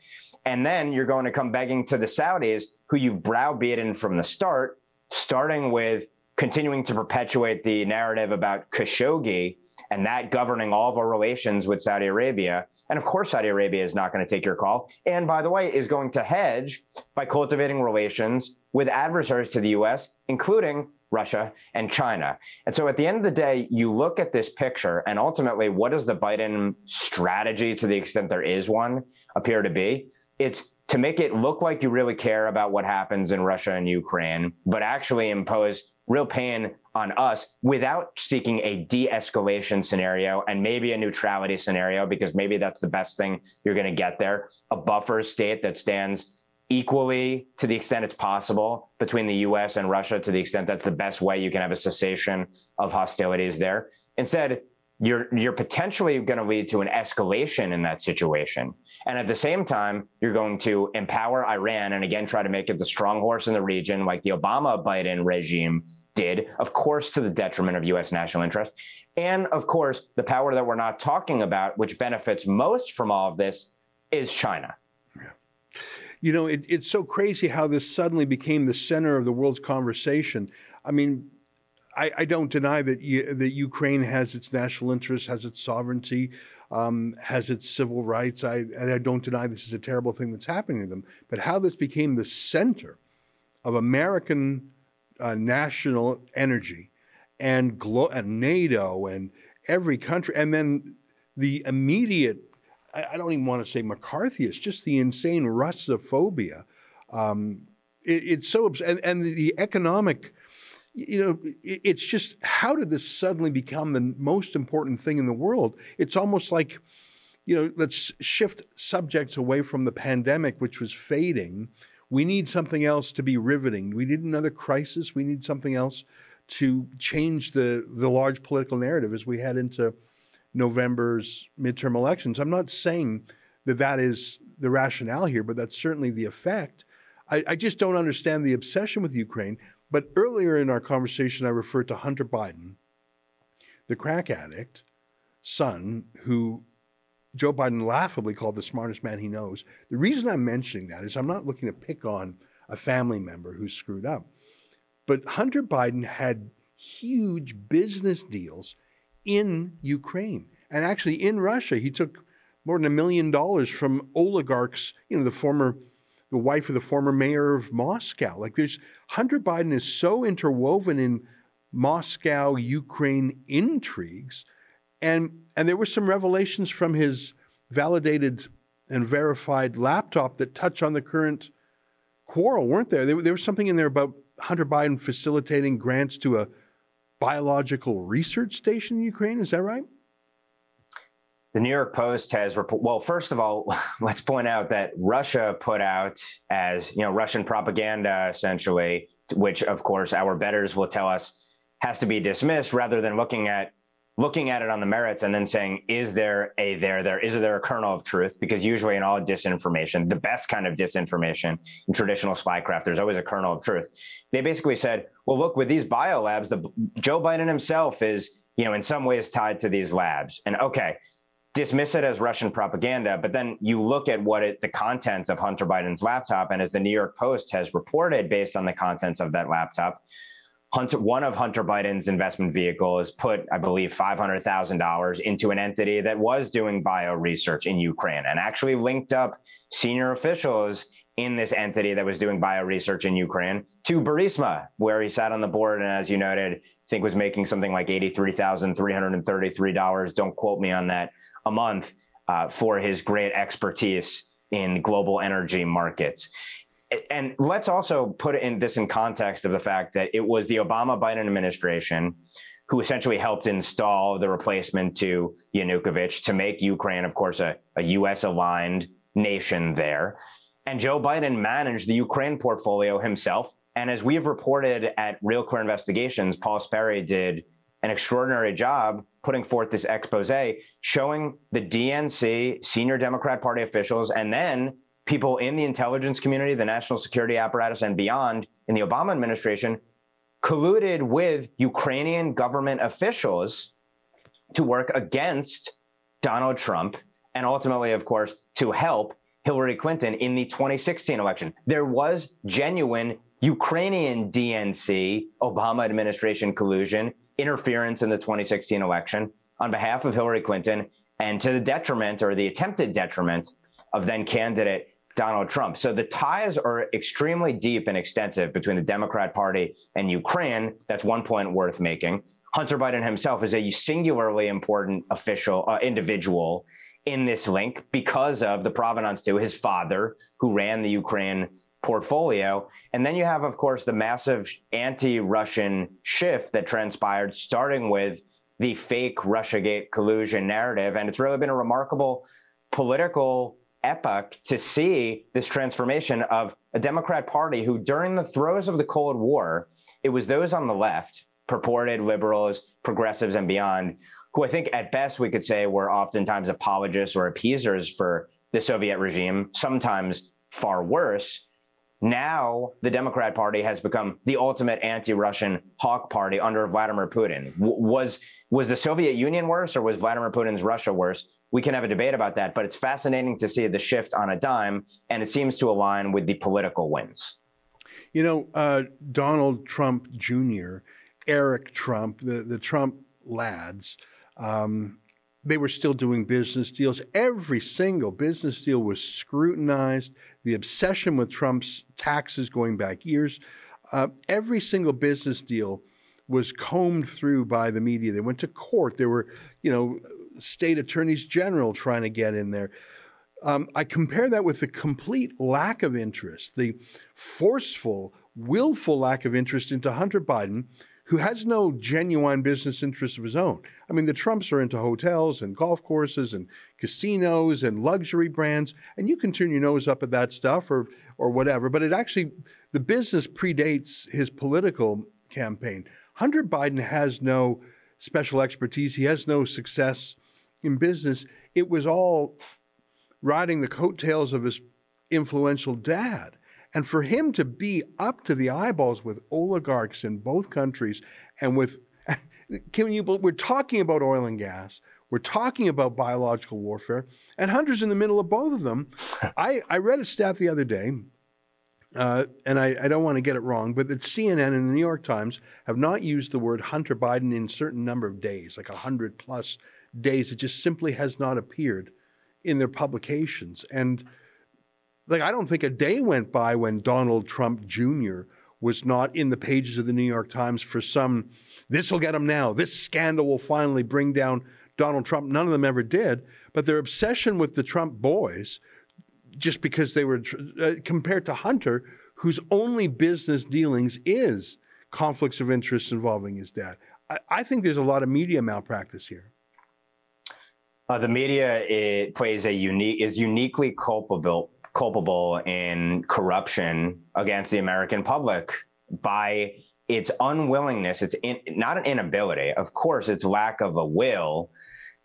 [SPEAKER 15] And then you're going to come begging to the Saudis, who you've browbeaten from the start, starting with continuing to perpetuate the narrative about Khashoggi and that governing all of our relations with Saudi Arabia. And of course, Saudi Arabia is not going to take your call. And by the way, is going to hedge by cultivating relations with adversaries to the US, including Russia and China. And so at the end of the day, you look at this picture and ultimately, what does the Biden strategy, to the extent there is one, appear to be? It's to make it look like you really care about what happens in Russia and Ukraine, but actually impose real pain on us without seeking a de escalation scenario and maybe a neutrality scenario, because maybe that's the best thing you're going to get there. A buffer state that stands equally to the extent it's possible between the US and Russia, to the extent that's the best way you can have a cessation of hostilities there. Instead, you're you're potentially going to lead to an escalation in that situation. And at the same time, you're going to empower Iran and again try to make it the strong horse in the region like the Obama Biden regime did, of course to the detriment of US national interest. And of course, the power that we're not talking about which benefits most from all of this is China.
[SPEAKER 1] Yeah. You know, it, it's so crazy how this suddenly became the center of the world's conversation. I mean, I, I don't deny that you, that Ukraine has its national interests, has its sovereignty, um, has its civil rights. I, I don't deny this is a terrible thing that's happening to them. But how this became the center of American uh, national energy and, glo- and NATO and every country, and then the immediate, I, I don't even want to say McCarthyist, just the insane Russophobia. Um, it, it's so, and, and the economic you know, it's just how did this suddenly become the most important thing in the world? It's almost like, you know, let's shift subjects away from the pandemic, which was fading. We need something else to be riveting. We need another crisis. We need something else to change the the large political narrative as we head into November's midterm elections. I'm not saying that that is the rationale here, but that's certainly the effect. I, I just don't understand the obsession with Ukraine. But earlier in our conversation, I referred to Hunter Biden, the crack addict son, who Joe Biden laughably called the smartest man he knows. The reason I'm mentioning that is I'm not looking to pick on a family member who's screwed up. But Hunter Biden had huge business deals in Ukraine and actually in Russia. He took more than a million dollars from oligarchs, you know, the former the wife of the former mayor of Moscow. Like there's Hunter Biden is so interwoven in Moscow Ukraine intrigues, and and there were some revelations from his validated and verified laptop that touch on the current quarrel, weren't there? There, there was something in there about Hunter Biden facilitating grants to a biological research station in Ukraine. Is that right?
[SPEAKER 15] The New York Post has report. Well, first of all, [LAUGHS] let's point out that Russia put out as you know Russian propaganda, essentially, which of course our betters will tell us has to be dismissed, rather than looking at looking at it on the merits and then saying, is there a there there is there a kernel of truth? Because usually in all disinformation, the best kind of disinformation in traditional spycraft, there's always a kernel of truth. They basically said, well, look, with these biolabs, the Joe Biden himself is you know in some ways tied to these labs, and okay dismiss it as Russian propaganda, but then you look at what it, the contents of Hunter Biden's laptop, and as the New York Post has reported based on the contents of that laptop, Hunter, one of Hunter Biden's investment vehicles put, I believe, $500,000 into an entity that was doing bio research in Ukraine and actually linked up senior officials in this entity that was doing bio research in Ukraine to Burisma, where he sat on the board and, as you noted, think was making something like $83,333. Don't quote me on that a month uh, for his great expertise in global energy markets and let's also put in this in context of the fact that it was the Obama Biden administration who essentially helped install the replacement to Yanukovych to make Ukraine, of course, a, a US aligned nation there. And Joe Biden managed the Ukraine portfolio himself. And as we have reported at Real Clear Investigations, Paul Sperry did an extraordinary job putting forth this expose showing the DNC senior Democrat Party officials and then people in the intelligence community, the national security apparatus, and beyond in the Obama administration colluded with Ukrainian government officials to work against Donald Trump and ultimately, of course, to help Hillary Clinton in the 2016 election. There was genuine Ukrainian DNC Obama administration collusion, interference in the 2016 election on behalf of Hillary Clinton and to the detriment or the attempted detriment of then candidate Donald Trump. So the ties are extremely deep and extensive between the Democrat Party and Ukraine. That's one point worth making. Hunter Biden himself is a singularly important official uh, individual in this link because of the provenance to his father, who ran the Ukraine portfolio. And then you have, of course, the massive anti Russian shift that transpired, starting with the fake Russiagate collusion narrative. And it's really been a remarkable political epoch to see this transformation of a Democrat Party who, during the throes of the Cold War, it was those on the left, purported liberals, progressives, and beyond, who I think at best we could say were oftentimes apologists or appeasers for the Soviet regime, sometimes far worse. Now, the Democrat Party has become the ultimate anti-Russian hawk party under Vladimir Putin. W- was was the Soviet Union worse, or was Vladimir Putin's Russia worse? we can have a debate about that, but it's fascinating to see the shift on a dime, and it seems to align with the political winds.
[SPEAKER 1] You know, uh, Donald Trump Jr., Eric Trump, the, the Trump lads, um, they were still doing business deals. Every single business deal was scrutinized. The obsession with Trump's taxes going back years, uh, every single business deal was combed through by the media. They went to court. There were, you know, state attorneys general trying to get in there. Um, I compare that with the complete lack of interest, the forceful, willful lack of interest into Hunter Biden, who has no genuine business interests of his own. I mean, the Trumps are into hotels and golf courses and casinos and luxury brands, and you can turn your nose up at that stuff or or whatever. But it actually, the business predates his political campaign. Hunter Biden has no special expertise. He has no success in business, it was all riding the coattails of his influential dad. And for him to be up to the eyeballs with oligarchs in both countries and with, [LAUGHS] can you, we're talking about oil and gas, we're talking about biological warfare, and Hunter's in the middle of both of them. [LAUGHS] I, I read a stat the other day, uh, and I, I, don't want to get it wrong, but that CNN and the New York Times have not used the word Hunter Biden in a certain number of days, like 100 plus days. It just simply has not appeared in their publications. And like, I don't think a day went by when Donald Trump Jr. was not in the pages of the New York Times for some, this will get him now. This scandal will finally bring down Donald Trump. None of them ever did. But their obsession with the Trump boys, just because they were uh, compared to Hunter, whose only business dealings is conflicts of interest involving his dad. I, I think there's a lot of media malpractice here.
[SPEAKER 15] Uh, the media plays a unique is uniquely culpable culpable in corruption against the American public by its unwillingness. It's in, not an inability, of course, it's lack of a will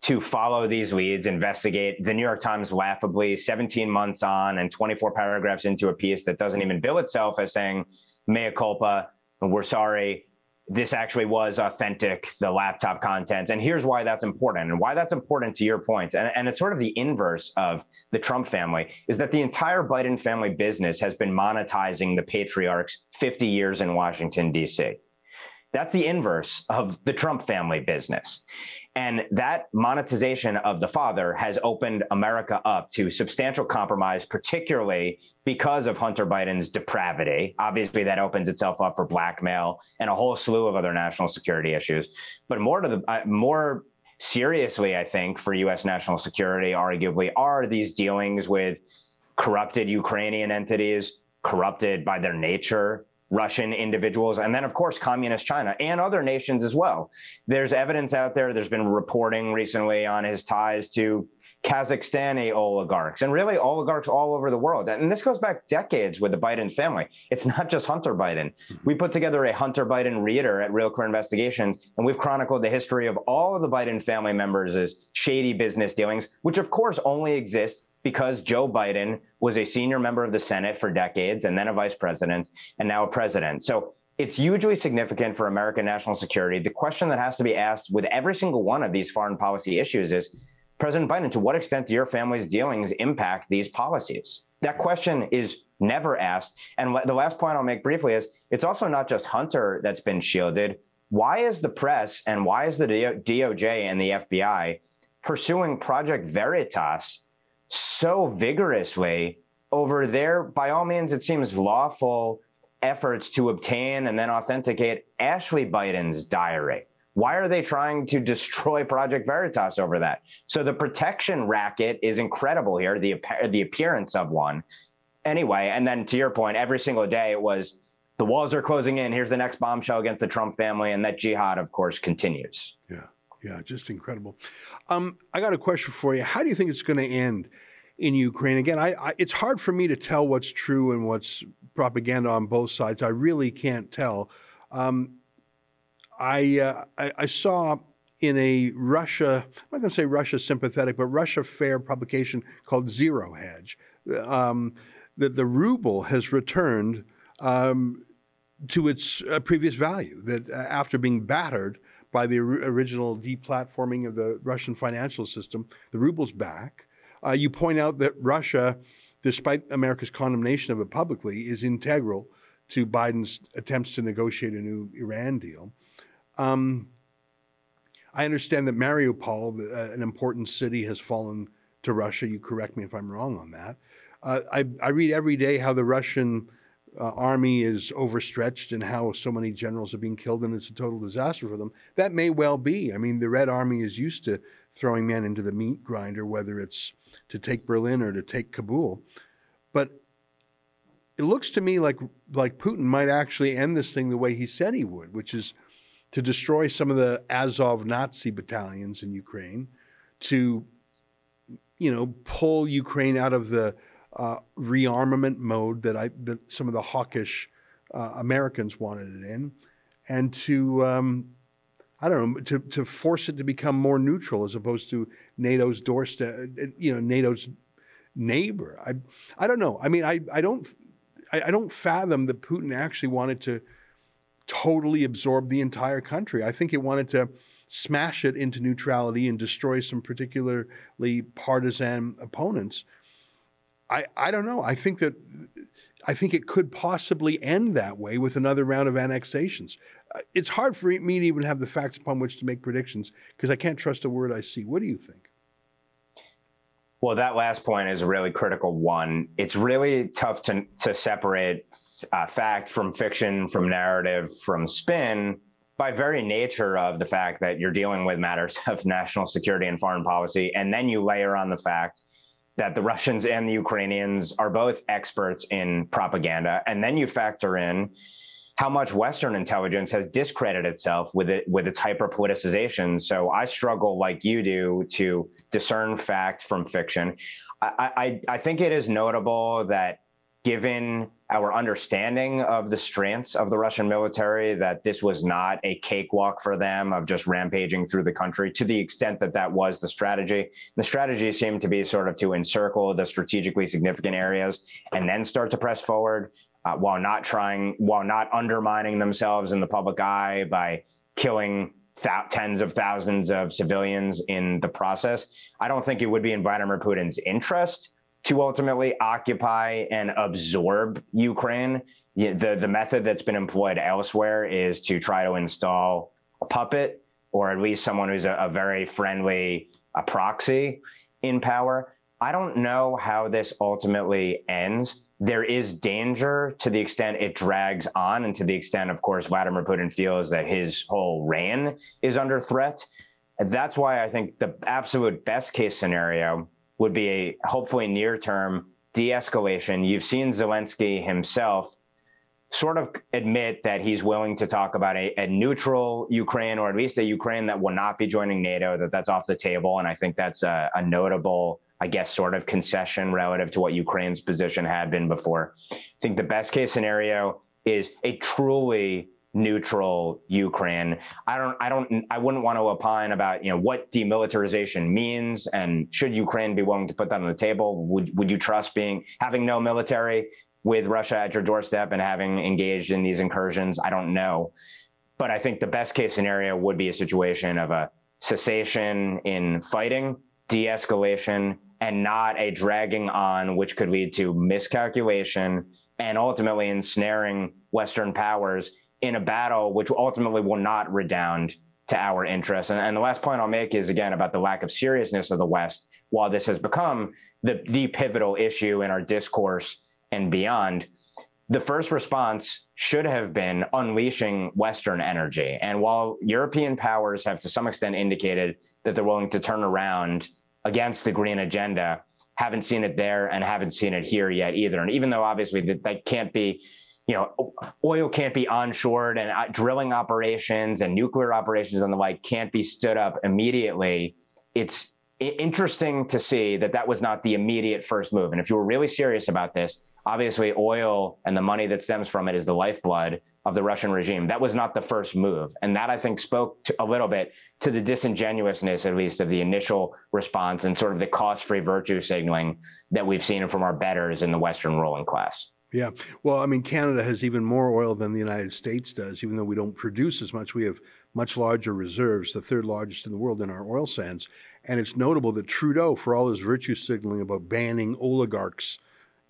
[SPEAKER 15] to follow these leads, investigate. The New York Times laughably 17 months on and 24 paragraphs into a piece that doesn't even bill itself as saying mea culpa, we're sorry this actually was authentic, the laptop content. And here's why that's important and why that's important to your point. And, and it's sort of the inverse of the Trump family is that the entire Biden family business has been monetizing the patriarchs 50 years in Washington, D.C. That's the inverse of the Trump family business. And that monetization of the father has opened America up to substantial compromise, particularly because of Hunter Biden's depravity. Obviously, that opens itself up for blackmail and a whole slew of other national security issues. But more to the uh, more seriously, I think, for U.S. national security, arguably, are these dealings with corrupted Ukrainian entities, corrupted by their nature, Russian individuals, and then, of course, communist China and other nations as well. There's evidence out there. There's been reporting recently on his ties to Kazakhstani oligarchs and really oligarchs all over the world. And this goes back decades with the Biden family. It's not just Hunter Biden. Mm-hmm. We put together a Hunter Biden reader at Real Clear Investigations, and we've chronicled the history of all of the Biden family members' as shady business dealings, which of course only exist because Joe Biden was a senior member of the Senate for decades and then a vice president and now a president. So it's hugely significant for American national security. The question that has to be asked with every single one of these foreign policy issues is President Biden, to what extent do your family's dealings impact these policies? That question is never asked. And the last point I'll make briefly is it's also not just Hunter that's been shielded. Why is the press and why is the DOJ and the FBI pursuing Project Veritas so vigorously over their, by all means, it seems lawful efforts to obtain and then authenticate Ashley Biden's diary. Why are they trying to destroy Project Veritas over that? So the protection racket is incredible here, the, the appearance of one. Anyway, and then to your point, every single day it was the walls are closing in. Here's the next bombshell against the Trump family. And that jihad, of course, continues.
[SPEAKER 1] Yeah. Yeah, just incredible. Um, I got a question for you. How do you think it's going to end in Ukraine? Again, I, I, it's hard for me to tell what's true and what's propaganda on both sides. I really can't tell. Um, I, uh, I, I saw in a Russia, I'm not going to say Russia sympathetic, but Russia fair publication called Zero Hedge, um, that the ruble has returned um, to its uh, previous value. That uh, after being battered by the original deplatforming of the Russian financial system. The ruble's back. Uh, you point out that Russia, despite America's condemnation of it publicly, is integral to Biden's attempts to negotiate a new Iran deal. Um, I understand that Mariupol, uh, an important city, has fallen to Russia. You correct me if I'm wrong on that. Uh, I, I, read every day how the Russian uh, army is overstretched and how so many generals are being killed and it's a total disaster for them. That may well be. I mean, the Red Army is used to throwing men into the meat grinder, whether it's to take Berlin or to take Kabul. But it looks to me like like Putin might actually end this thing the way he said he would, which is to destroy some of the Azov Nazi battalions in Ukraine, to you know pull Ukraine out of the uh, rearmament mode that I that some of the hawkish uh, Americans wanted it in, and to um, I don't know to to force it to become more neutral as opposed to NATO's doorstep, you know NATO's neighbor. I I don't know. I mean I I don't I, I don't fathom that Putin actually wanted to totally absorb the entire country. I think he wanted to smash it into neutrality and destroy some particularly partisan opponents. I, I don't know. I think that I think it could possibly end that way with another round of annexations. It's hard for me to even have the facts upon which to make predictions because I can't trust a word I see. What do you think?
[SPEAKER 15] Well, that last point is a really critical one. It's really tough to, to separate uh, fact from fiction, from narrative, from spin by very nature of the fact that you're dealing with matters [LAUGHS] of national security and foreign policy. And then you layer on the fact that the Russians and the Ukrainians are both experts in propaganda. And then you factor in how much Western intelligence has discredited itself with it with its hyper politicization. So I struggle, like you do, to discern fact from fiction. I, I, I think it is notable that given our understanding of the strengths of the Russian military, that this was not a cakewalk for them of just rampaging through the country to the extent that that was the strategy. The strategy seemed to be sort of to encircle the strategically significant areas and then start to press forward uh, while not trying, while not undermining themselves in the public eye by killing th- tens of thousands of civilians in the process. I don't think it would be in Vladimir Putin's interest to ultimately occupy and absorb Ukraine. The, the method that's been employed elsewhere is to try to install a puppet or at least someone who's a, a very friendly a proxy in power. I don't know how this ultimately ends. There is danger to the extent it drags on, and to the extent, of course, Vladimir Putin feels that his whole reign is under threat. That's why I think the absolute best case scenario would be a hopefully near term de escalation. You've seen Zelensky himself sort of admit that he's willing to talk about a, a, neutral Ukraine or at least a Ukraine that will not be joining NATO, that that's off the table. And I think that's a, a notable, I guess, sort of concession relative to what Ukraine's position had been before. I think the best case scenario is a truly neutral Ukraine. I don't I don't I wouldn't want to opine about, you know, what demilitarization means and should Ukraine be willing to put that on the table? Would would you trust being having no military with Russia at your doorstep and having engaged in these incursions? I don't know. But I think the best case scenario would be a situation of a cessation in fighting, de escalation, and not a dragging on, which could lead to miscalculation and ultimately ensnaring Western powers in a battle which ultimately will not redound to our interests. And, and, the last point I'll make is again about the lack of seriousness of the West. While this has become the, the pivotal issue in our discourse and beyond, the first response should have been unleashing Western energy. And while European powers have to some extent indicated that they're willing to turn around against the green agenda, haven't seen it there and haven't seen it here yet either. And even though obviously that, that can't be, you know, oil can't be onshored and uh, drilling operations and nuclear operations and the like can't be stood up immediately, it's interesting to see that that was not the immediate first move. And if you were really serious about this, obviously oil and the money that stems from it is the lifeblood of the Russian regime. That was not the first move. And that I think spoke to, a little bit to the disingenuousness, at least, of the initial response and sort of the cost free virtue signaling that we've seen from our betters in the Western ruling class.
[SPEAKER 1] Yeah. Well, I mean, Canada has even more oil than the United States does, even though we don't produce as much. We have much larger reserves, the third largest in the world in our oil sands. And it's notable that Trudeau, for all his virtue signaling about banning oligarchs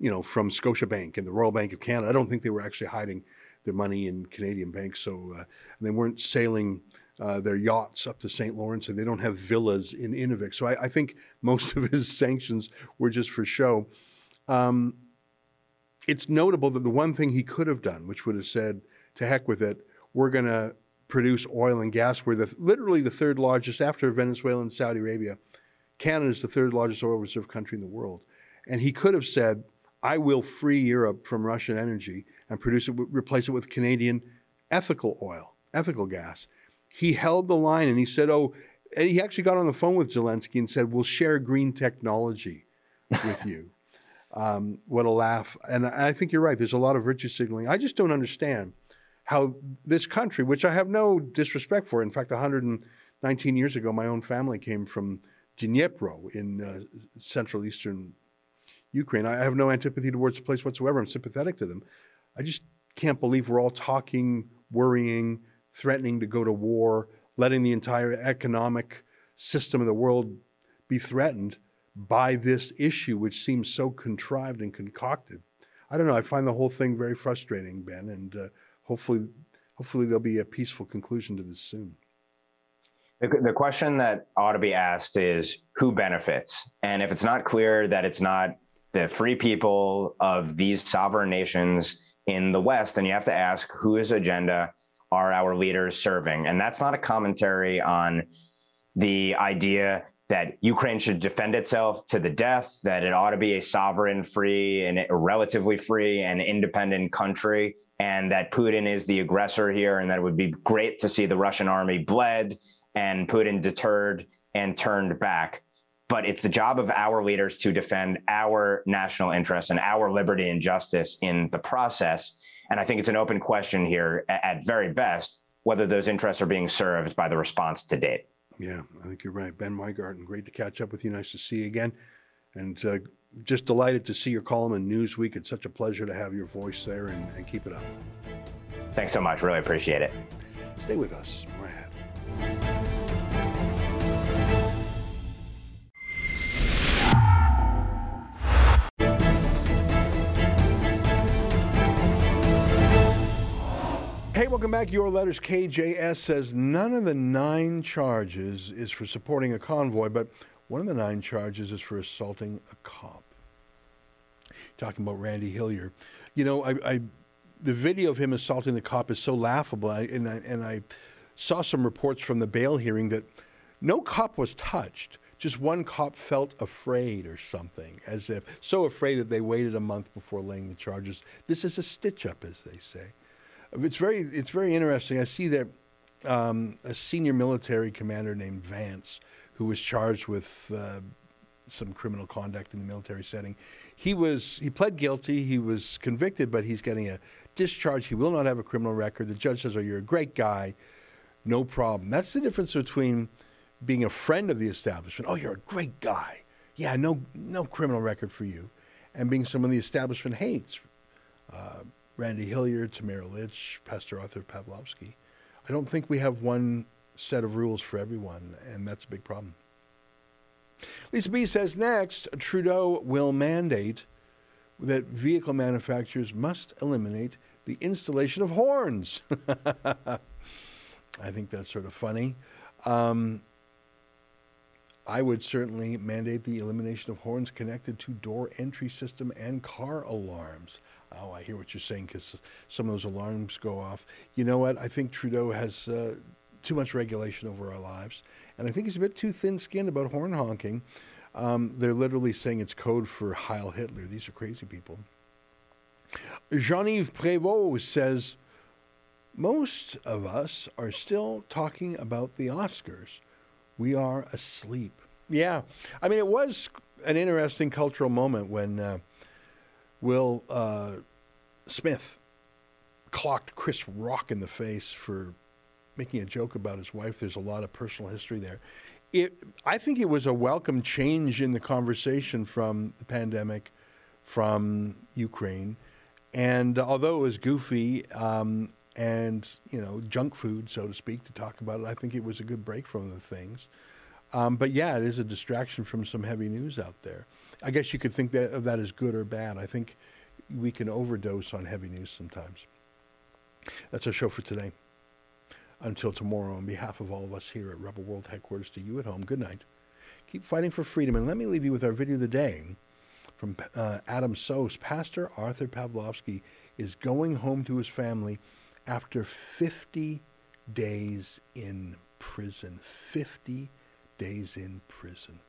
[SPEAKER 1] you know, from Scotiabank and the Royal Bank of Canada. I don't think they were actually hiding their money in Canadian banks. So uh, they weren't sailing uh, their yachts up to St. Lawrence, and they don't have villas in Inuvik. So I, I think most of his [LAUGHS] sanctions were just for show. Um, it's notable that the one thing he could have done, which would have said, "To heck with it, we're going to produce oil and gas. We're the, literally the third largest after Venezuela and Saudi Arabia. Canada is the third largest oil reserve country in the world." And he could have said, I will free Europe from Russian energy and produce it, replace it with Canadian ethical oil, ethical gas. He held the line and he said, "Oh," and he actually got on the phone with Zelensky and said, "We'll share green technology with [LAUGHS] you." um, what a laugh! And I think you're right. There's a lot of virtue signaling. I just don't understand how this country, which I have no disrespect for, in fact, 119 years ago, my own family came from Dnipro in uh, central eastern Ukraine. I have no antipathy towards the place whatsoever. I'm sympathetic to them. I just can't believe we're all talking, worrying, threatening to go to war, letting the entire economic system of the world be threatened by this issue, which seems so contrived and concocted. I don't know. I find the whole thing very frustrating, Ben, and uh, hopefully, hopefully there'll be a peaceful conclusion to this soon.
[SPEAKER 15] The, the question that ought to be asked is who benefits, and if it's not clear that it's not the free people of these sovereign nations in the West, and you have to ask whose agenda are our leaders serving? And that's not a commentary on the idea that Ukraine should defend itself to the death, that it ought to be a sovereign, free, and relatively free and independent country, and that Putin is the aggressor here, and that it would be great to see the Russian army bled and Putin deterred and turned back but it's the job of our leaders to defend our national interests and our liberty and justice in the process. And I think it's an open question here, at very best, whether those interests are being served by the response to date.
[SPEAKER 1] Yeah, I think you're right. Ben Weingarten, great to catch up with you. Nice to see you again. And uh, just delighted to see your column in Newsweek. It's such a pleasure to have your voice there and, and keep it up.
[SPEAKER 15] Thanks so much. Really appreciate it.
[SPEAKER 1] Stay with us. More ahead. Welcome back. Your letters KJS says none of the nine charges is for supporting a convoy, but one of the nine charges is for assaulting a cop. Talking about Randy Hillier, you know, I, I the video of him assaulting the cop is so laughable, I, and I, and I saw some reports from the bail hearing that no cop was touched. Just one cop felt afraid or something, as if so afraid that they waited a month before laying the charges. This is a stitch up, as they say. It's very, it's very interesting. I see that um, a senior military commander named Vance, who was charged with uh, some criminal conduct in the military setting, he was he pled guilty. He was convicted, but he's getting a discharge. He will not have a criminal record. The judge says, "Oh, you're a great guy, no problem." That's the difference between being a friend of the establishment. Oh, you're a great guy. Yeah, no, no criminal record for you, and being someone the establishment hates. Uh, Randy Hillier, Tamara Lich, Pastor Arthur Pawlowski. I don't think we have one set of rules for everyone, and that's a big problem. Lisa B says next, Trudeau will mandate that vehicle manufacturers must eliminate the installation of horns. [LAUGHS] I think that's sort of funny. Um, I would certainly mandate the elimination of horns connected to door entry system and car alarms. Oh, I hear what you're saying because some of those alarms go off. You know what? I think Trudeau has uh, too much regulation over our lives, and I think he's a bit too thin-skinned about horn honking. Um, they're literally saying it's code for Heil Hitler. These are crazy people. Jean-Yves Prévost says most of us are still talking about the Oscars. We are asleep. Yeah, I mean, it was an interesting cultural moment when uh, Will uh, Smith clocked Chris Rock in the face for making a joke about his wife. There's a lot of personal history there. It, I think it was a welcome change in the conversation from the pandemic, from Ukraine, and although it was goofy um, and you know junk food, so to speak, to talk about it, I think it was a good break from the things. Um, but yeah, it is a distraction from some heavy news out there. I guess you could think that of that as good or bad. I think we can overdose on heavy news sometimes. That's our show for today. Until tomorrow, on behalf of all of us here at Rebel World Headquarters, to you at home, good night. Keep fighting for freedom. And let me leave you with our video of the day from uh, Adam Soos. Pastor Arthur Pawlowski is going home to his family after 50 days in prison. 50 days in prison.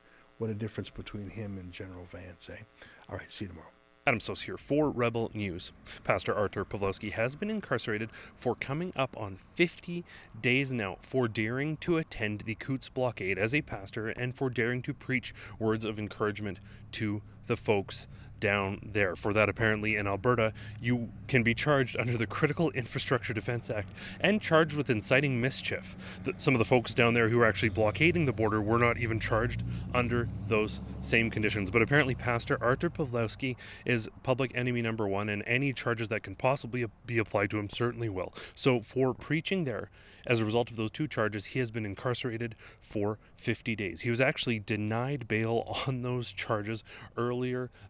[SPEAKER 1] What a difference between him and General Vance, eh? All right, see you tomorrow.
[SPEAKER 17] Adam Soos here for Rebel News. Pastor Arthur Pawlowski has been incarcerated for coming up on 50 days now for daring to attend the Coutts blockade as a pastor and for daring to preach words of encouragement to the folks down there. For that, apparently, in Alberta, you can be charged under the Critical Infrastructure Defense Act and charged with inciting mischief. The, some of the folks down there who are actually blockading the border were not even charged under those same conditions. But apparently, Pastor Arthur Pawlowski is public enemy number one, and any charges that can possibly be applied to him certainly will. So, for preaching there, as a result of those two charges, he has been incarcerated for 50 days. He was actually denied bail [LAUGHS] on those charges earlier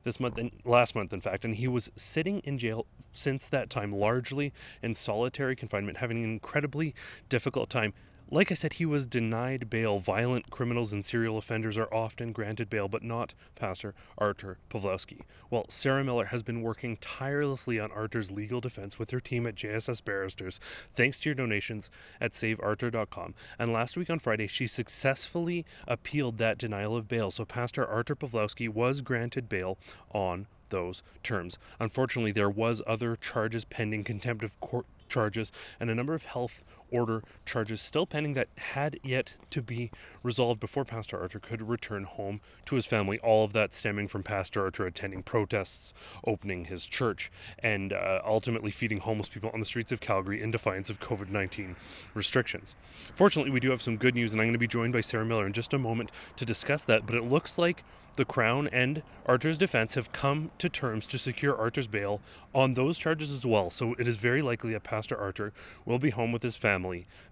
[SPEAKER 17] this month, and last month, in fact, and he was sitting in jail since that time, largely in solitary confinement, having an incredibly difficult time like I said, he was denied bail. Violent criminals and serial offenders are often granted bail, but not Pastor Arthur Pawlowski. Well, Sarah Miller has been working tirelessly on Arthur's legal defense with her team at JSS Barristers, thanks to your donations at savearthur.com. And last week on Friday, she successfully appealed that denial of bail. So Pastor Arthur Pawlowski was granted bail on those terms. Unfortunately, there was other charges pending contempt of court charges and a number of health order charges still pending that had yet to be resolved before Pastor Arthur could return home to his family. All of that stemming from Pastor Arthur attending protests, opening his church, and uh, ultimately feeding homeless people on the streets of Calgary in defiance of COVID 19 restrictions. Fortunately, we do have some good news, and I'm going to be joined by Sarah Miller in just a moment to discuss that. But it looks like the Crown and Arthur's defense have come to terms to secure Arthur's bail on those charges as well. So it is very likely that Pastor Arthur will be home with his family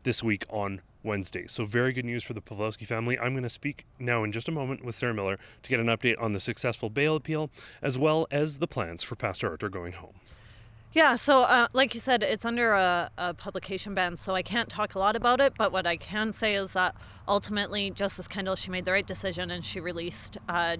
[SPEAKER 17] this week on Wednesday. So very good news for the Pawlowski family. I'm going to speak now in just a moment with Sarah Miller to get an update on the successful bail appeal as well as the plans for Pastor Arthur going home.
[SPEAKER 18] Yeah, so uh, like you said, it's under a, a, publication ban, so I can't talk a lot about it. But what I can say is that ultimately, Justice Kendall, she made the right decision and she released uh,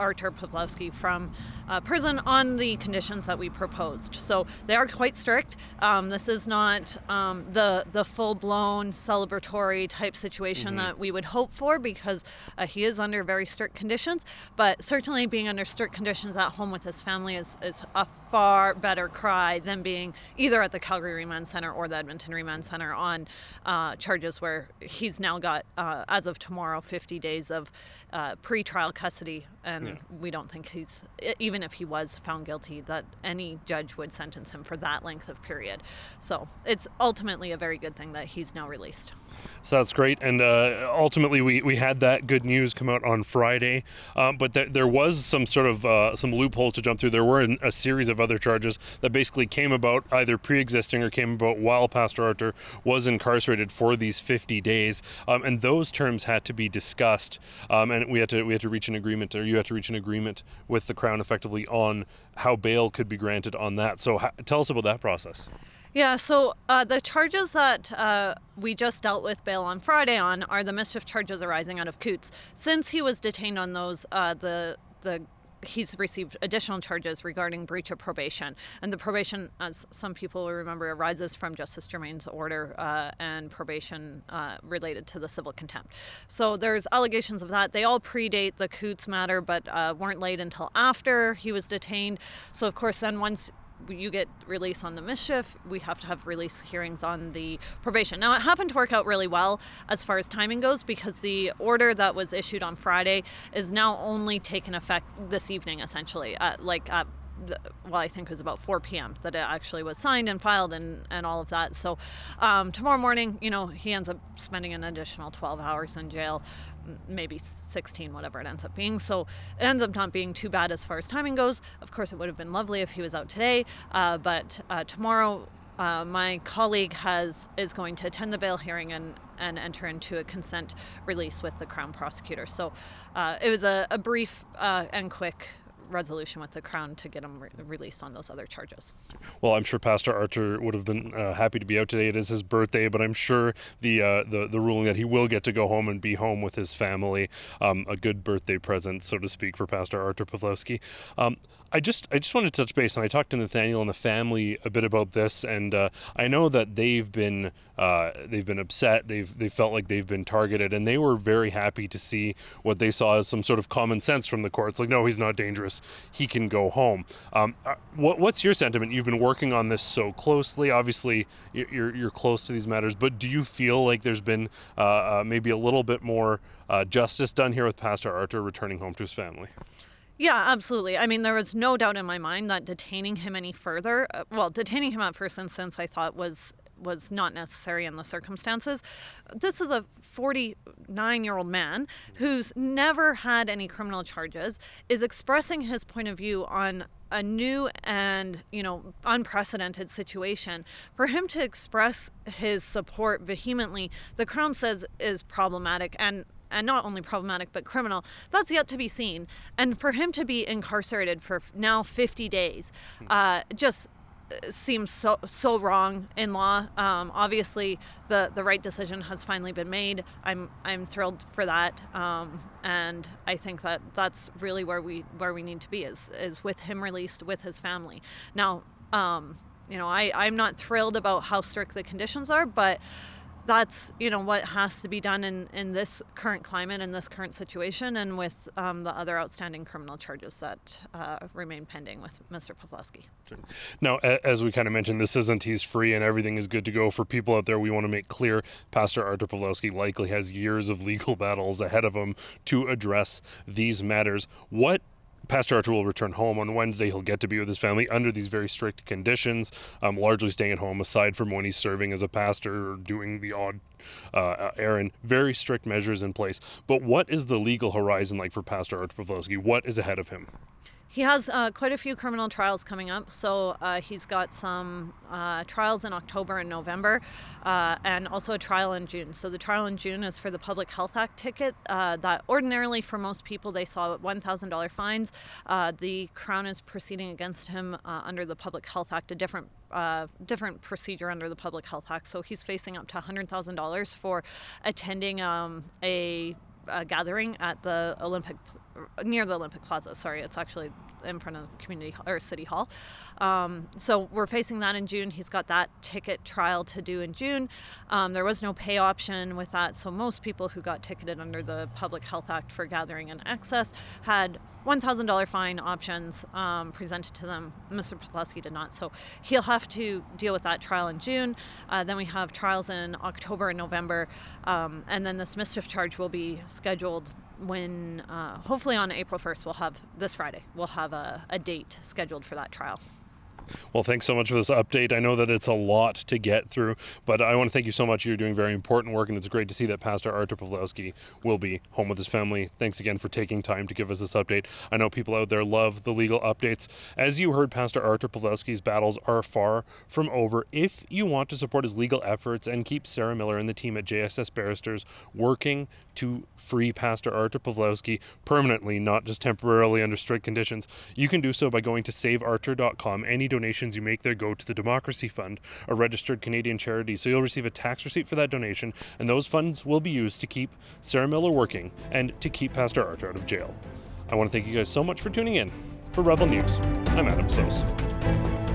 [SPEAKER 18] Artur Pawlowski from uh, prison on the conditions that we proposed. So they are quite strict. Um, this is not um, the the full blown celebratory type situation mm-hmm. that we would hope for because uh, he is under very strict conditions. But certainly being under strict conditions at home with his family is, is a far better cry than being either at the Calgary Remand Center or the Edmonton Remand Center on uh, charges where he's now got, uh, as of tomorrow, 50 days of uh, pre-trial custody, and yeah. we don't think he's even if he was found guilty that any judge would sentence him for that length of period. So it's ultimately a very good thing that he's now released.
[SPEAKER 17] So that's great. And uh, ultimately, we, we had that good news come out on Friday. Um, but th- there was some sort of uh, some loopholes to jump through. There were a series of other charges that basically came about either pre existing or came about while Pastor Artur was incarcerated for these 50 days. Um, and those terms had to be discussed. Um, and we had to we had to reach an agreement, or you had to reach an agreement with the Crown effectively on how bail could be granted on that. So ha- tell us about that process.
[SPEAKER 18] Yeah, so uh, the charges that uh, we just dealt with bail on Friday on are the mischief charges arising out of Coutts. Since he was detained on those, uh, the the he's received additional charges regarding breach of probation. And the probation, as some people will remember, arises from Justice Germain's order uh, and probation uh, related to the civil contempt. So there's allegations of that. They all predate the Coutts matter, but uh, weren't laid until after he was detained. So, of course, then once you get release on the mischief, we have to have release hearings on the probation. Now, it happened to work out really well as far as timing goes because the order that was issued on Friday is now only taken effect this evening, essentially, at, like at well, I think it was about 4 p.m. that it actually was signed and filed and, and all of that. So um, tomorrow morning, you know, he ends up spending an additional 12 hours in jail, maybe 16, whatever it ends up being. So it ends up not being too bad as far as timing goes. Of course, it would have been lovely if he was out today, uh, but uh, tomorrow. Uh, my colleague has is going to attend the bail hearing and, and enter into a consent release with the crown prosecutor. So uh, it was a, a brief uh, and quick resolution with the Crown to get him re- released on those other charges.
[SPEAKER 17] Well, I'm sure Pastor Artur would have been uh, happy to be out today. It is his birthday, but I'm sure the uh, the the ruling that he will get to go home and be home with his family, um, a good birthday present, so to speak, for Pastor Artur Pawlowski. Um, I just I just wanted to touch base, and I talked to Nathaniel and the family a bit about this, and uh, I know that they've been uh, they've been upset. They've they felt like they've been targeted, and they were very happy to see what they saw as some sort of common sense from the courts. Like, no, he's not dangerous. He can go home. Um, uh, what what's your sentiment? You've been working on this so closely. Obviously, you're you're close to these matters, but do you feel like there's been uh, uh maybe a little bit more uh, justice done here with Pastor Artur returning home to his family?
[SPEAKER 18] Yeah, absolutely. I mean, there was no doubt in my mind that detaining him any further, uh, well, detaining him at first instance, I thought was was not necessary in the circumstances. This is a 49 year old man who's never had any criminal charges, is expressing his point of view on a new and you know unprecedented situation for him to express his support vehemently the crown says is problematic and and not only problematic but criminal, that's yet to be seen. And for him to be incarcerated for now 50 days, hmm. uh, just uh, seems so so wrong in law. Um, obviously, the the right decision has finally been made. I'm I'm thrilled for that, um, and I think that that's really where we where we need to be is is with him released with his family. Now, um, you know, I I'm not thrilled about how strict the conditions are, but that's you know what has to be done in in this current climate in this current situation and with um, the other outstanding criminal charges that uh, remain pending with Mr. Pawlowski.
[SPEAKER 17] Now, as we kind of mentioned, this isn't he's free and everything is good to go for people out there. We want to make clear Pastor Artur Pawlowski likely has years of legal [LAUGHS] battles ahead of him to address these matters. What Pastor Artur will return home on Wednesday. He'll get to be with his family under these very strict conditions, um, largely staying at home, aside from when he's serving as a pastor or doing the odd uh, errand. Very strict measures in place. But what is the legal horizon like for Pastor Artur Pawlowski? What is ahead of him?
[SPEAKER 18] He has uh, quite a few criminal trials coming up. So uh, he's got some uh, trials in October and November, uh, and also a trial in June. So the trial in June is for the Public Health Act ticket uh, that ordinarily for most people they saw $1,000 fines. Uh, the Crown is proceeding against him under the Public Health Act, a different uh, different procedure under the Public Health Act. So he's facing up to $100,000 for attending um, a, a, gathering at the Olympic near the Olympic Plaza. Sorry, it's actually in front of the community or city hall. Um, so we're facing that in June. He's got that ticket trial to do in June. Um, there was no pay option with that, so most people who got ticketed under the Public Health Act for gathering in excess had $1,000 fine options um, presented to them. Mr. Pawlowski did not, so he'll have to deal with that trial in June. Uh, then we have trials in October and November, um, and then this mischief charge will be scheduled when uh, hopefully on April 1st we'll have this Friday we'll have a, a date scheduled for that trial.
[SPEAKER 17] Well, thanks so much for this update. I know that it's a lot to get through, but I want to thank you so much. You're doing very important work, and it's great to see that Pastor Artur Pawlowski will be home with his family. Thanks again for taking time to give us this update. I know people out there love the legal updates. As you heard, Pastor Artur Pawlowski's battles are far from over. If you want to support his legal efforts and keep Sarah Miller and the team at JSS Barristers working to free Pastor Artur Pawlowski permanently, not just temporarily under strict conditions, you can do so by going to saveartur.com. Any donations you make there go to the Democracy Fund, a registered Canadian charity. So you'll receive a tax receipt for that donation, and those funds will be used to keep Sarah Miller working and to keep Pastor Artur out of jail. I want to thank you guys so much for tuning in. For Rebel News, I'm Adam Soos.